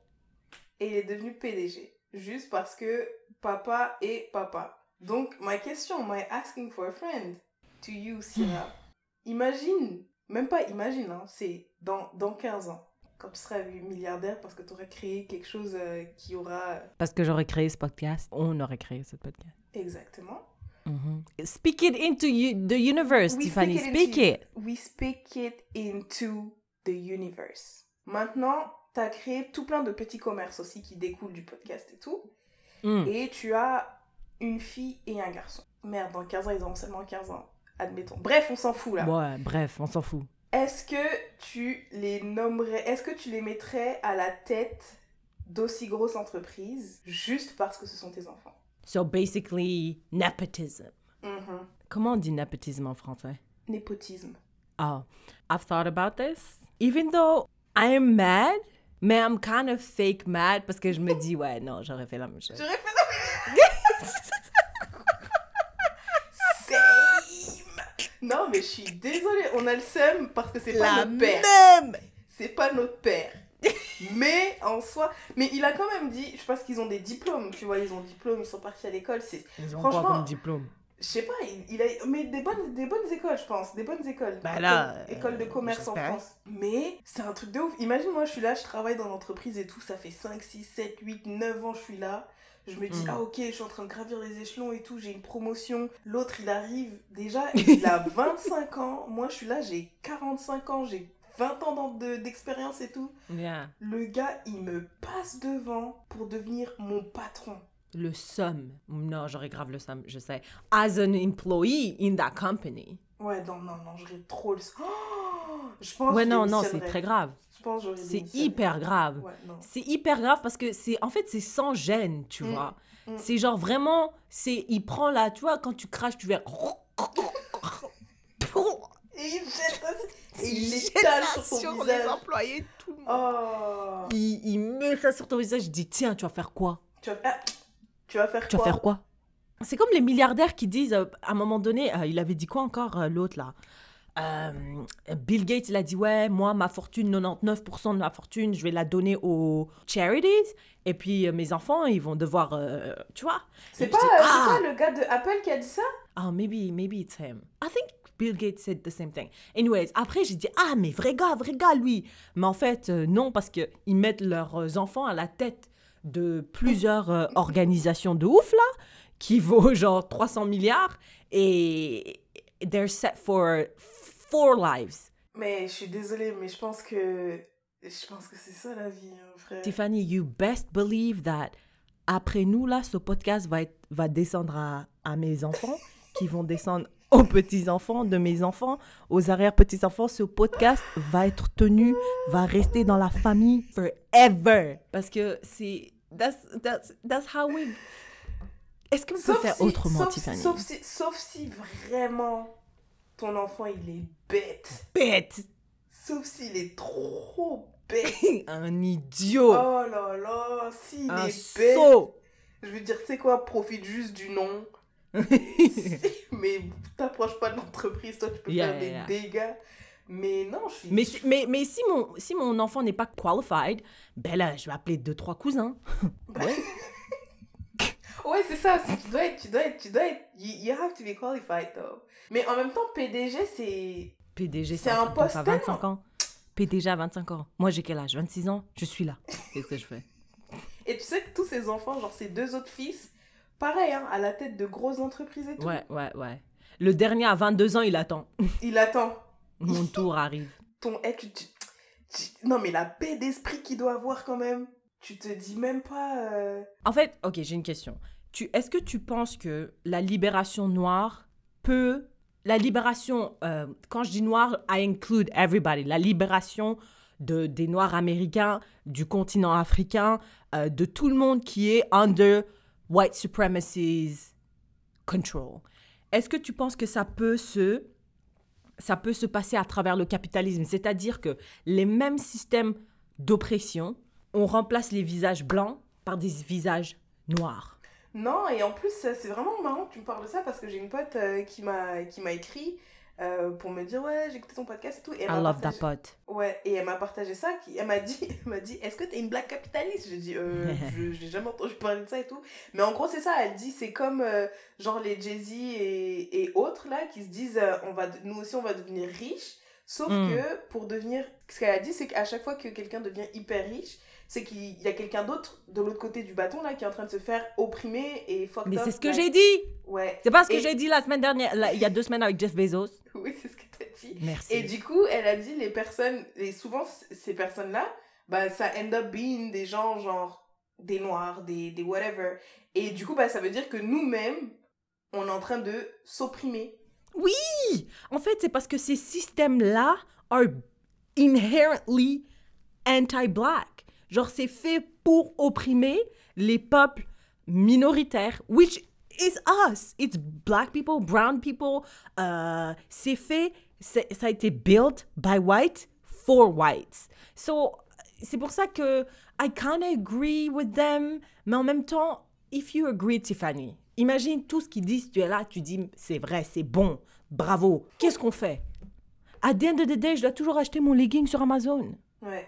S2: Et il est devenu PDG. Juste parce que papa est papa. Donc, ma question, my asking for a friend to you, Syrah. Imagine, même pas imagine, hein, c'est dans, dans 15 ans, quand tu seras milliardaire parce que tu auras créé quelque chose euh, qui aura...
S1: Parce que j'aurais créé ce podcast. On aurait créé ce podcast.
S2: Exactement.
S1: Mhm. Speak it into you- the universe,
S2: We
S1: Tiffany.
S2: speak it
S1: Speak
S2: into-
S1: it.
S2: We speak it into the universe. Maintenant, tu as créé tout plein de petits commerces aussi qui découlent du podcast et tout.
S1: Mm.
S2: Et tu as une fille et un garçon. Merde, dans 15 ans, ils auront seulement 15 ans. Admettons. Bref, on s'en fout là.
S1: Ouais, bref, on s'en fout.
S2: Est-ce que tu les nommerais, est-ce que tu les mettrais à la tête d'aussi grosses entreprises juste parce que ce sont tes enfants?
S1: So basically, nepotism.
S2: Mhm.
S1: Comment on dit népotisme en français?
S2: Népotisme.
S1: Oh, I've thought about this. Even though I am mad, mais I'm kind of fake mad parce que je me dis, ouais, non, j'aurais fait la même chose.
S2: J'aurais fait Same. Non, mais je suis désolée, on a le seum parce que c'est pas notre père.
S1: même!
S2: C'est pas notre père. mais en soi, mais il a quand même dit, je pense qu'ils ont des diplômes, tu vois, ils ont diplôme, ils sont partis à l'école, c'est
S1: Ils ont
S2: Franchement-
S1: quoi comme diplôme?
S2: Je sais pas, il, il a mais des bonnes des bonnes écoles, je pense, des bonnes écoles.
S1: Bah là,
S2: École, école de
S1: euh,
S2: commerce en. France. Mais c'est un truc de ouf. Imagine moi, je suis là, je travaille dans l'entreprise et tout, ça fait 5 6 7 8 9 ans je suis là. Je me dis
S1: Mm.
S2: ah OK, je suis en train de gravir les échelons et tout, j'ai une promotion. L'autre, il arrive déjà, il a 25 ans. Moi, je suis là, j'ai 45 ans, j'ai 20 ans d'expérience et tout.
S1: Yeah.
S2: Le gars, il me passe devant pour devenir mon patron.
S1: Le somme. Non, j'aurais grave le somme, je sais. As an employee in that company.
S2: Ouais, non, non, non, j'aurais trop le. Oh je pense
S1: Ouais, non, non, c'est très grave.
S2: Je pense
S1: C'est hyper grave.
S2: Ouais.
S1: C'est hyper grave parce que c'est en fait c'est sans gêne, tu
S2: Mm.
S1: vois.
S2: Mm.
S1: C'est genre vraiment c'est il prend là, tu vois quand tu craches tu verras
S2: Et il jette ça, et il l'étale sur
S1: les employés tout le monde.
S2: Oh.
S1: Il, il met ça sur ton visage, je dis tiens, tu vas faire quoi?
S2: Tu vas, ah, tu vas faire
S1: Tu
S2: quoi
S1: vas faire quoi C'est comme les milliardaires qui disent, euh, à un moment donné, euh, il avait dit quoi encore, euh, l'autre là Euh, Bill Gates, il a dit, ouais, moi, ma fortune, 99% de ma fortune, je vais la donner aux charities. Et puis, euh, mes enfants, ils vont devoir, euh, tu vois.
S2: C'est pas,
S1: dis, ah,
S2: pas le gars de Apple qui a dit ça
S1: ah, maybe, maybe it's him. I think Bill Gates said the same thing. Anyways, après, j'ai dit, ah, mais vrai gars, vrai gars, lui. Mais en fait, euh, non, parce qu'ils mettent leurs enfants à la tête de plusieurs euh, organisations de ouf, là, qui vaut genre 300 milliards, et they're set for four lives.
S2: Mais je suis désolée, mais je pense que. Je pense que c'est ça la vie, hein, frère.
S1: Tiffany, you best believe that après nous, là, ce podcast va, être, va descendre à, à mes enfants, qui vont descendre aux petits-enfants de mes enfants, aux arrière-petits-enfants. Ce podcast va être tenu, va rester dans la famille forever. Parce que c'est... That's, that's, that's how we... Est-ce qu'on peut faire
S2: si,
S1: autrement,
S2: sauf,
S1: Tiffany?
S2: sauf si, sauf si vraiment ton enfant il est bête.
S1: Bête!
S2: Sauf s'il est trop bête.
S1: Un idiot!
S2: Oh là là, s'il
S1: un
S2: est bête.
S1: sot!
S2: Je veux dire, tu sais quoi, profite juste du nom. mais t'approches pas de l'entreprise, toi tu peux
S1: Yeah,
S2: faire des
S1: yeah,
S2: dégâts. Mais non, je suis.
S1: Mais, si- mais, mais si, mon, si mon enfant n'est pas qualified, ben là, je vais appeler deux, trois cousins. Ouais.
S2: Ouais, c'est ça. Tu dois être, tu dois être, tu dois être. You, you have to be qualified though. Mais en même temps, PDG, c'est.
S1: PDG,
S2: C'est
S1: c'est
S2: un
S1: un
S2: poste
S1: à 25 ans. PDG à 25 ans. Moi, j'ai quel âge? 26 ans? Je suis là. Qu'est-ce que je fais?
S2: Et tu sais que tous ces enfants, genre ces deux autres fils, pareil, hein, à la tête de grosses entreprises et tout.
S1: Ouais, ouais, ouais. Le dernier à 22 ans, il attend.
S2: Il attend.
S1: Mon tour arrive.
S2: Ton. tu- tu- tu- Non, mais la paix d'esprit qu'il doit avoir quand même. Tu te dis même pas. euh,
S1: En fait, ok, j'ai une question. Tu, Est-ce que tu penses que la libération noire peut... La libération, euh, quand je dis noir, I include everybody. La libération de, des Noirs américains, du continent africain, euh, de tout le monde qui est under white supremacy's control. Est-ce que tu penses que ça peut se ça peut se passer à travers le capitalisme, c'est-à-dire que les mêmes systèmes d'oppression, on remplace les visages blancs par des visages noirs.
S2: Non, et en plus, c'est vraiment marrant que tu me parles de ça parce que j'ai une pote euh, qui m'a écrit euh, pour me dire Ouais, j'ai écouté ton podcast et tout. Et elle
S1: I
S2: m'a
S1: love that pot.
S2: Ouais, et elle m'a partagé ça. Qui, elle m'a dit, elle m'a dit Est-ce que t'es une black capitaliste? J'ai dit euh, Je j'ai jamais entendu parler de ça et tout. Mais en gros, c'est ça. Elle dit C'est comme euh, genre les Jay-Z et, et autres là qui se disent euh, on va, Nous aussi, on va devenir riches. Sauf
S1: Mm.
S2: que pour devenir. Ce qu'elle a dit, c'est qu'à chaque fois que quelqu'un devient hyper riche, c'est qu'il y a quelqu'un d'autre de l'autre côté du bâton là qui est en train de se faire opprimer et fucked
S1: Mais c'est ce que
S2: like-
S1: j'ai dit.
S2: Ouais.
S1: C'est pas ce que j'ai dit la semaine dernière, là, il y a deux semaines avec Jeff Bezos.
S2: Oui, c'est ce que t'as dit.
S1: Merci.
S2: Et du coup, elle a dit les personnes, et souvent ces personnes-là, bah ça end up being des gens genre des noirs, des, des whatever. Et du coup, bah ça veut dire que nous-mêmes, on est en train de s'opprimer.
S1: En fait, c'est parce que ces systèmes-là are inherently anti-black. Genre, c'est fait pour opprimer les peuples minoritaires, which is us. It's black people, brown people. Euh, c'est fait, ça a été built by white for whites. So, c'est pour ça que I kind of agree with them, mais en même temps, if you agree, Tiffany, imagine tout ce qu'ils disent, tu es là, tu dis, c'est vrai, c'est bon, bravo. Qu'est-ce qu'on fait? À the end of the day, je dois toujours acheter mon legging sur Amazon.
S2: Ouais.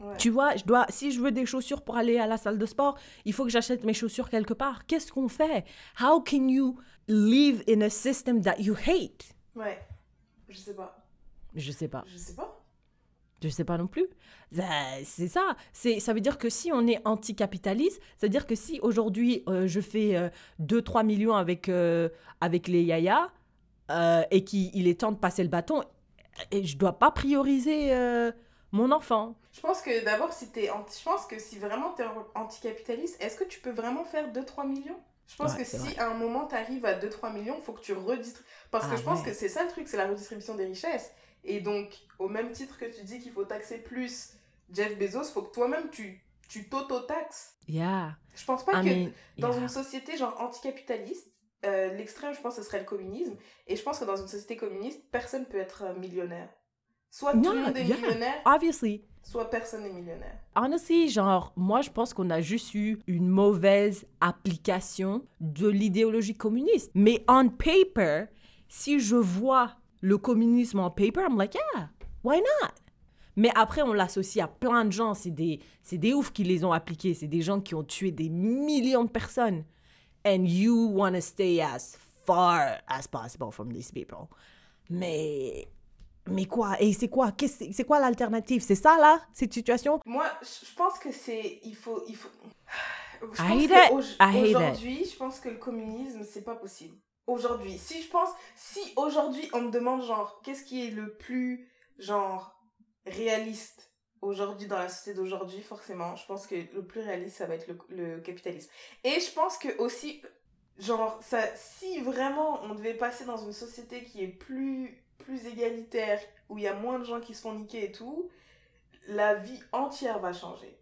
S2: Ouais.
S1: Tu vois, je dois, si je veux des chaussures pour aller à la salle de sport, il faut que j'achète mes chaussures quelque part. Qu'est-ce qu'on fait? How can you live in a system that you hate?
S2: Ouais. Je sais pas.
S1: Je sais pas.
S2: Je sais pas.
S1: Je sais pas non plus. Ça- C'est ça. C'est, ça veut dire que si on est anticapitaliste, ça veut dire que si aujourd'hui euh, je fais 2-3 millions avec, euh, avec les yaya euh, et qu'il est temps de passer le bâton, et je dois pas prioriser euh, mon enfant.
S2: Je pense que d'abord, si t'es anti... je pense que si vraiment t'es anticapitaliste, est-ce que tu peux vraiment faire 2-3 millions? Je pense
S1: Ouais,
S2: que si
S1: vrai.
S2: à un moment t'arrives à 2-3 millions, il faut que tu redistribues. Parce que
S1: Ah
S2: je pense
S1: ouais.
S2: que c'est ça le truc, c'est la redistribution des richesses. Et donc, au même titre que tu dis qu'il faut taxer plus Jeff Bezos, faut que toi-même tu, tu t'auto-taxes.
S1: Yeah.
S2: Je pense pas
S1: I
S2: que
S1: mean,
S2: dans
S1: yeah.
S2: une société genre anticapitaliste, euh, l'extrême, je pense, ce serait le communisme. Et je pense que dans une société communiste, personne peut être euh, millionnaire. Soit tout
S1: Non,
S2: le monde est
S1: yeah.
S2: millionnaire,
S1: Obviously.
S2: Soit personne n'est millionnaire.
S1: Honestly, genre, moi, je pense qu'on a juste eu une mauvaise application de l'idéologie communiste. Mais on paper, si je vois le communisme en paper, I'm like, yeah, why not? Mais après, on l'associe à plein de gens. C'est des, c'est des oufs qui les ont appliqués. C'est des gens qui ont tué des millions de personnes. And you want to stay as far as possible from these people. Mais, mais quoi? Et c'est quoi? C'est? Quoi l'alternative? C'est ça, là? Cette situation?
S2: Moi, je pense que c'est. Il faut. Il faut... Aujourd'hui, je pense que le communisme, c'est pas possible. Aujourd'hui. Si je pense. Si aujourd'hui, on me demande, genre, qu'est-ce qui est le plus, genre, réaliste aujourd'hui dans la société d'aujourd'hui, forcément, je pense que le plus réaliste, ça va être le, le capitalisme. Et je pense que aussi. Genre, ça, si vraiment on devait passer dans une société qui est plus, plus égalitaire, où il y a moins de gens qui se font niquer et tout, la vie entière va changer.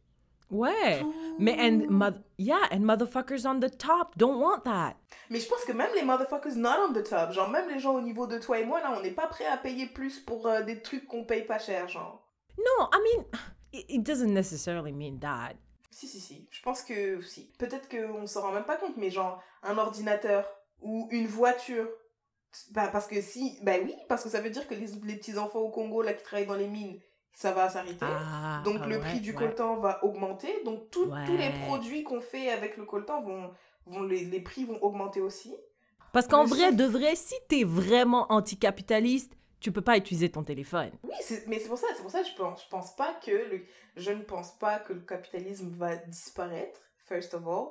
S1: Ouais.
S2: Tout-
S1: Mais and moth- yeah, and motherfuckers on the top don't want that.
S2: Mais je pense que même les motherfuckers not on the top, genre même les gens au niveau de toi et moi, là, on n'est pas prêt à payer plus pour euh, des trucs qu'on paye pas cher, genre.
S1: No, I mean, it, it doesn't necessarily mean that.
S2: Si, si, si. Je pense que si. Peut-être qu'on s'en rend même pas compte, mais genre un ordinateur ou une voiture. Bah, parce que si. Bah oui, parce que ça veut dire que les, les petits-enfants au Congo, là, qui travaillent dans les mines, ça va s'arrêter.
S1: Ah,
S2: Donc
S1: ah
S2: le
S1: ouais,
S2: prix du
S1: ouais.
S2: coltan va augmenter. Donc tout- tous les produits qu'on fait avec le coltan vont, vont les, les prix vont augmenter aussi.
S1: Parce qu'en vrai, de vrai, si t'es vraiment anticapitaliste, tu peux pas utiliser ton téléphone.
S2: Oui, mais c'est pour ça, c'est pour ça que je pense, je pense pas que le, je ne pense pas que le capitalisme va disparaître, first of all.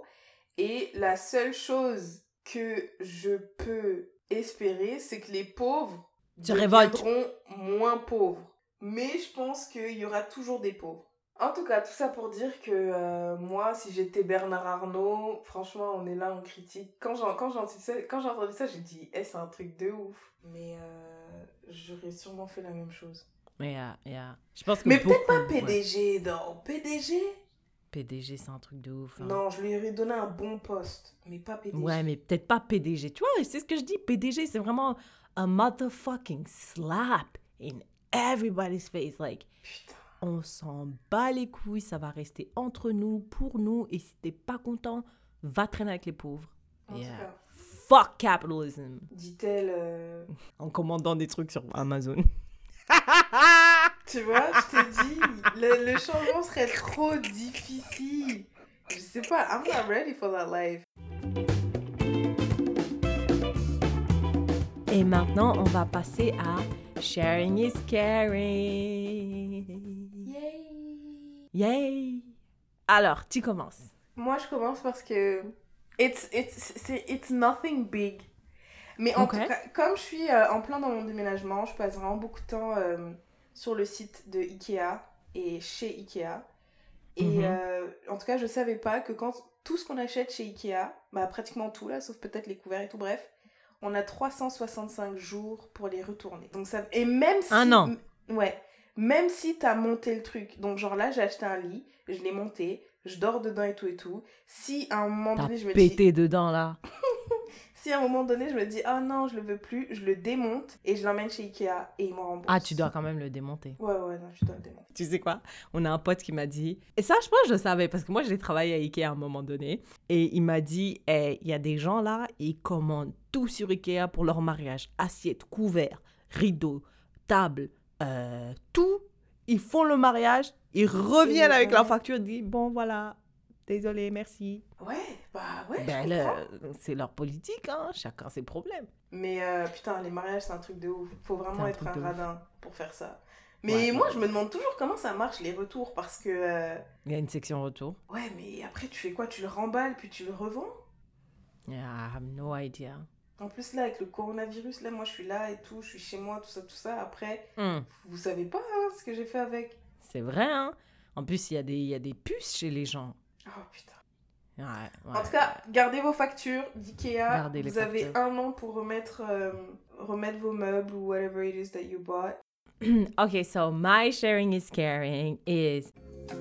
S2: Et la seule chose que je peux espérer, c'est que les pauvres
S1: Se
S2: deviendront moins pauvres. Mais je pense qu'il y aura toujours des pauvres. En tout cas, tout ça pour dire que euh, moi, si j'étais Bernard Arnault, franchement, on est là, on critique. Quand j'ai entendu ça, j'ai dit, eh, c'est un truc de ouf. Mais euh, j'aurais sûrement fait la même chose.
S1: Mais yeah, yeah. Je pense que
S2: Mais peut-être pas. PDG, non. PDG
S1: PDG, c'est un truc de ouf. hein.
S2: Non, je lui aurais donné un bon poste, mais pas PDG.
S1: Ouais, mais peut-être pas PDG. Tu vois, c'est ce que je dis. PDG, c'est vraiment a motherfucking slap in everybody's face. Like,
S2: Putain.
S1: on s'en bat les couilles, ça va rester entre nous, pour nous, et si t'es pas content, va traîner avec les pauvres.
S2: En
S1: Yeah.
S2: tout cas,
S1: Fuck capitalism.
S2: dit-elle. euh,
S1: En commandant des trucs sur Amazon.
S2: Tu vois, je te dis, le, le changement serait trop difficile. Je sais pas, I'm not ready for that life.
S1: Et maintenant, on va passer à Sharing is Caring.
S2: Yay!
S1: Yay! Alors, tu commences.
S2: Moi, je commence parce que it's, it's, c'est- it's nothing big. Mais en
S1: Ok.
S2: tout cas, comme je suis euh, en plein dans mon déménagement, je passe vraiment beaucoup de temps euh, sur le site de Ikea et chez Ikea. Et
S1: Mhm.
S2: euh, en tout cas, je savais pas que quand tout ce qu'on achète chez Ikea, bah pratiquement tout là, sauf peut-être les couverts et tout, bref, on a 365 jours pour les retourner. Donc ça et même si
S1: Un an.
S2: Ouais. Même si t'as monté le truc. Donc genre là, j'ai acheté un lit, je l'ai monté, je dors dedans et tout et tout. Si à un moment donné, je me dis
S1: pété dedans, là.
S2: si à un moment donné, je me dis, oh non, je le veux plus, je le démonte et je l'emmène chez Ikea et ils m'en remboursent.
S1: Ah, tu dois quand même le démonter.
S2: Ouais, ouais, non, je dois le démonter.
S1: Tu sais quoi? On a un pote qui m'a dit, et ça, je pense que je le savais, parce que moi, j'ai travaillé à Ikea à un moment donné, et il m'a dit, Eh, il y a des gens là, ils commandent tout sur Ikea pour leur mariage. Assiettes, couverts, rideaux, table, euh, tout. Ils font le mariage, ils reviennent avec leur facture, ils disent, bon, voilà, désolé, merci.
S2: Ouais, bah ouais,
S1: ben
S2: je
S1: là,
S2: comprends.
S1: c'est leur politique, hein, chacun ses problèmes.
S2: Mais euh, putain, les mariages, c'est un truc de ouf. Faut vraiment
S1: un
S2: être un
S1: ouf.
S2: radin pour faire ça. Mais
S1: Ouais,
S2: moi,
S1: ouais.
S2: je me demande toujours comment ça marche, les retours, parce que... euh,
S1: Il y a une section retour.
S2: Ouais, mais après, tu fais quoi? Tu le remballes, puis tu le revends?
S1: Yeah, I have no idea.
S2: En plus, là, avec le coronavirus, là, moi, je suis là et tout, je suis chez moi, tout ça, tout ça. Après,
S1: Hmm.
S2: vous savez pas hein, ce que j'ai fait avec.
S1: C'est vrai, hein En plus, il y, a des- il y a des puces chez les gens.
S2: Oh putain.
S1: Ouais,
S2: En tout cas, gardez vos factures d'IKEA. Vous avez un an pour remettre, euh, remettre vos meubles ou whatever it is that you bought.
S1: okay, so my sharing is caring is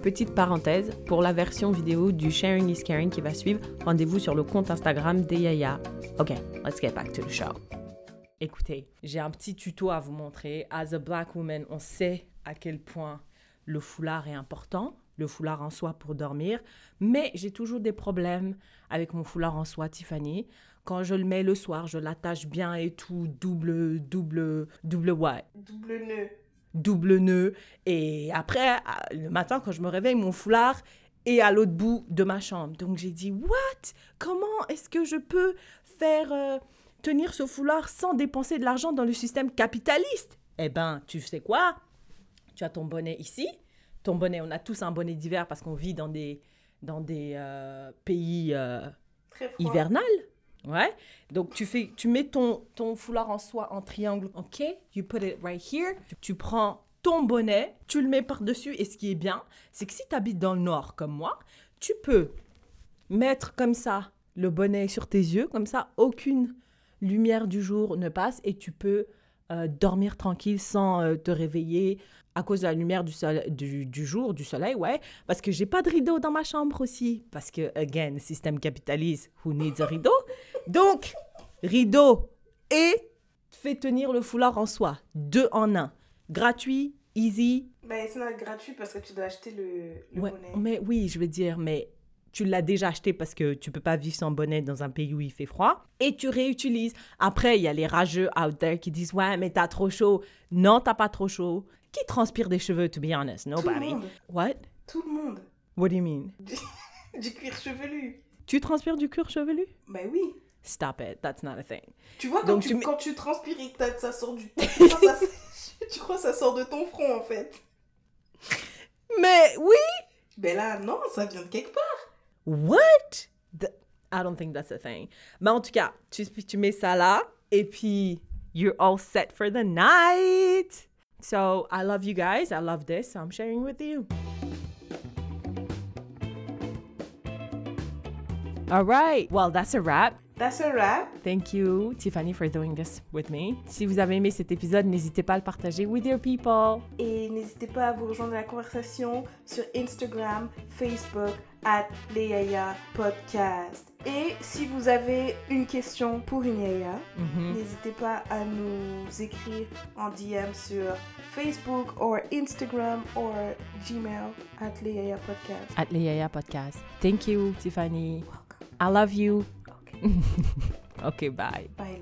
S1: Petite parenthèse, pour la version vidéo du Sharing is Caring qui va suivre, rendez-vous sur le compte Instagram d'Eyaya. Ok, let's get back to the show. Écoutez, j'ai un petit tuto à vous montrer. As a black woman, on sait à quel point le foulard est important, le foulard en soie pour dormir, mais j'ai toujours des problèmes avec mon foulard en soie Tiffany. Quand je le mets le soir, je l'attache bien et tout, double, double, double what?
S2: Double nœud.
S1: Double nœud. Et après, le matin, quand je me réveille, mon foulard est à l'autre bout de ma chambre. Donc j'ai dit, what? Comment est-ce que je peux faire... Euh, tenir ce foulard sans dépenser de l'argent dans le système capitaliste? Eh ben, tu sais quoi? Tu as ton bonnet ici. Ton bonnet, on a tous un bonnet d'hiver parce qu'on vit dans des, dans des euh, pays euh, hivernales. Ouais. Donc, tu, fais, tu mets ton, ton foulard en soie en triangle. OK? You put it right here. Tu prends ton bonnet, tu le mets par-dessus. Et ce qui est bien, c'est que si tu habites dans le nord comme moi, tu peux mettre comme ça le bonnet sur tes yeux. Comme ça, aucune lumière du jour ne passe et tu peux euh, dormir tranquille sans euh, te réveiller à cause de la lumière du, du, jour, du soleil, ouais. Parce que j'ai pas de rideau dans ma chambre aussi. Parce que, again, système capitaliste, who needs a rideau? Donc, rideau et fais tenir le foulard en soi. Deux en un. Gratuit, easy.
S2: Mais c'est gratuit parce que tu dois acheter le, le bonnet.
S1: Mais oui, je veux dire, mais tu l'as déjà acheté parce que tu peux pas vivre sans bonnet dans un pays où il fait froid et tu réutilises. Après, il y a les rageux out there qui disent ouais, mais t'as trop chaud. Non, t'as pas trop chaud. Qui transpire des cheveux, to be honest? Nobody. Tout le monde. What?
S2: Tout le monde.
S1: What do you mean?
S2: Du, cuir chevelu.
S1: Tu transpires du cuir chevelu?
S2: Ben oui.
S1: Stop it, that's not a thing.
S2: Tu vois, Donc, tu, quand tu transpires et que ça sort du... tu, crois ça, tu crois ça sort de ton front, en fait.
S1: Mais oui!
S2: Ben là, non, ça vient de quelque part.
S1: What? I don't think that's a thing. Mais en tout cas, tu, tu mets ça là et puis you're all set for the night. So I love you guys. I love this. So I'm sharing with you. All right. Well, that's a wrap.
S2: That's a wrap.
S1: Thank you, Tiffany, for doing this with me. Si vous avez aimé cet épisode, n'hésitez pas à le partager with your people.
S2: Et n'hésitez pas à vous rejoindre à la conversation sur Instagram, Facebook, at Yaya Podcast. Et si vous avez une question pour une Yaya, mm-hmm. n'hésitez pas à nous écrire en DM sur Facebook ou Instagram ou Gmail at Yaya Podcast.
S1: At Yaya Podcast. Thank you, Tiffany. I love you. Okay. bye.
S2: Bye.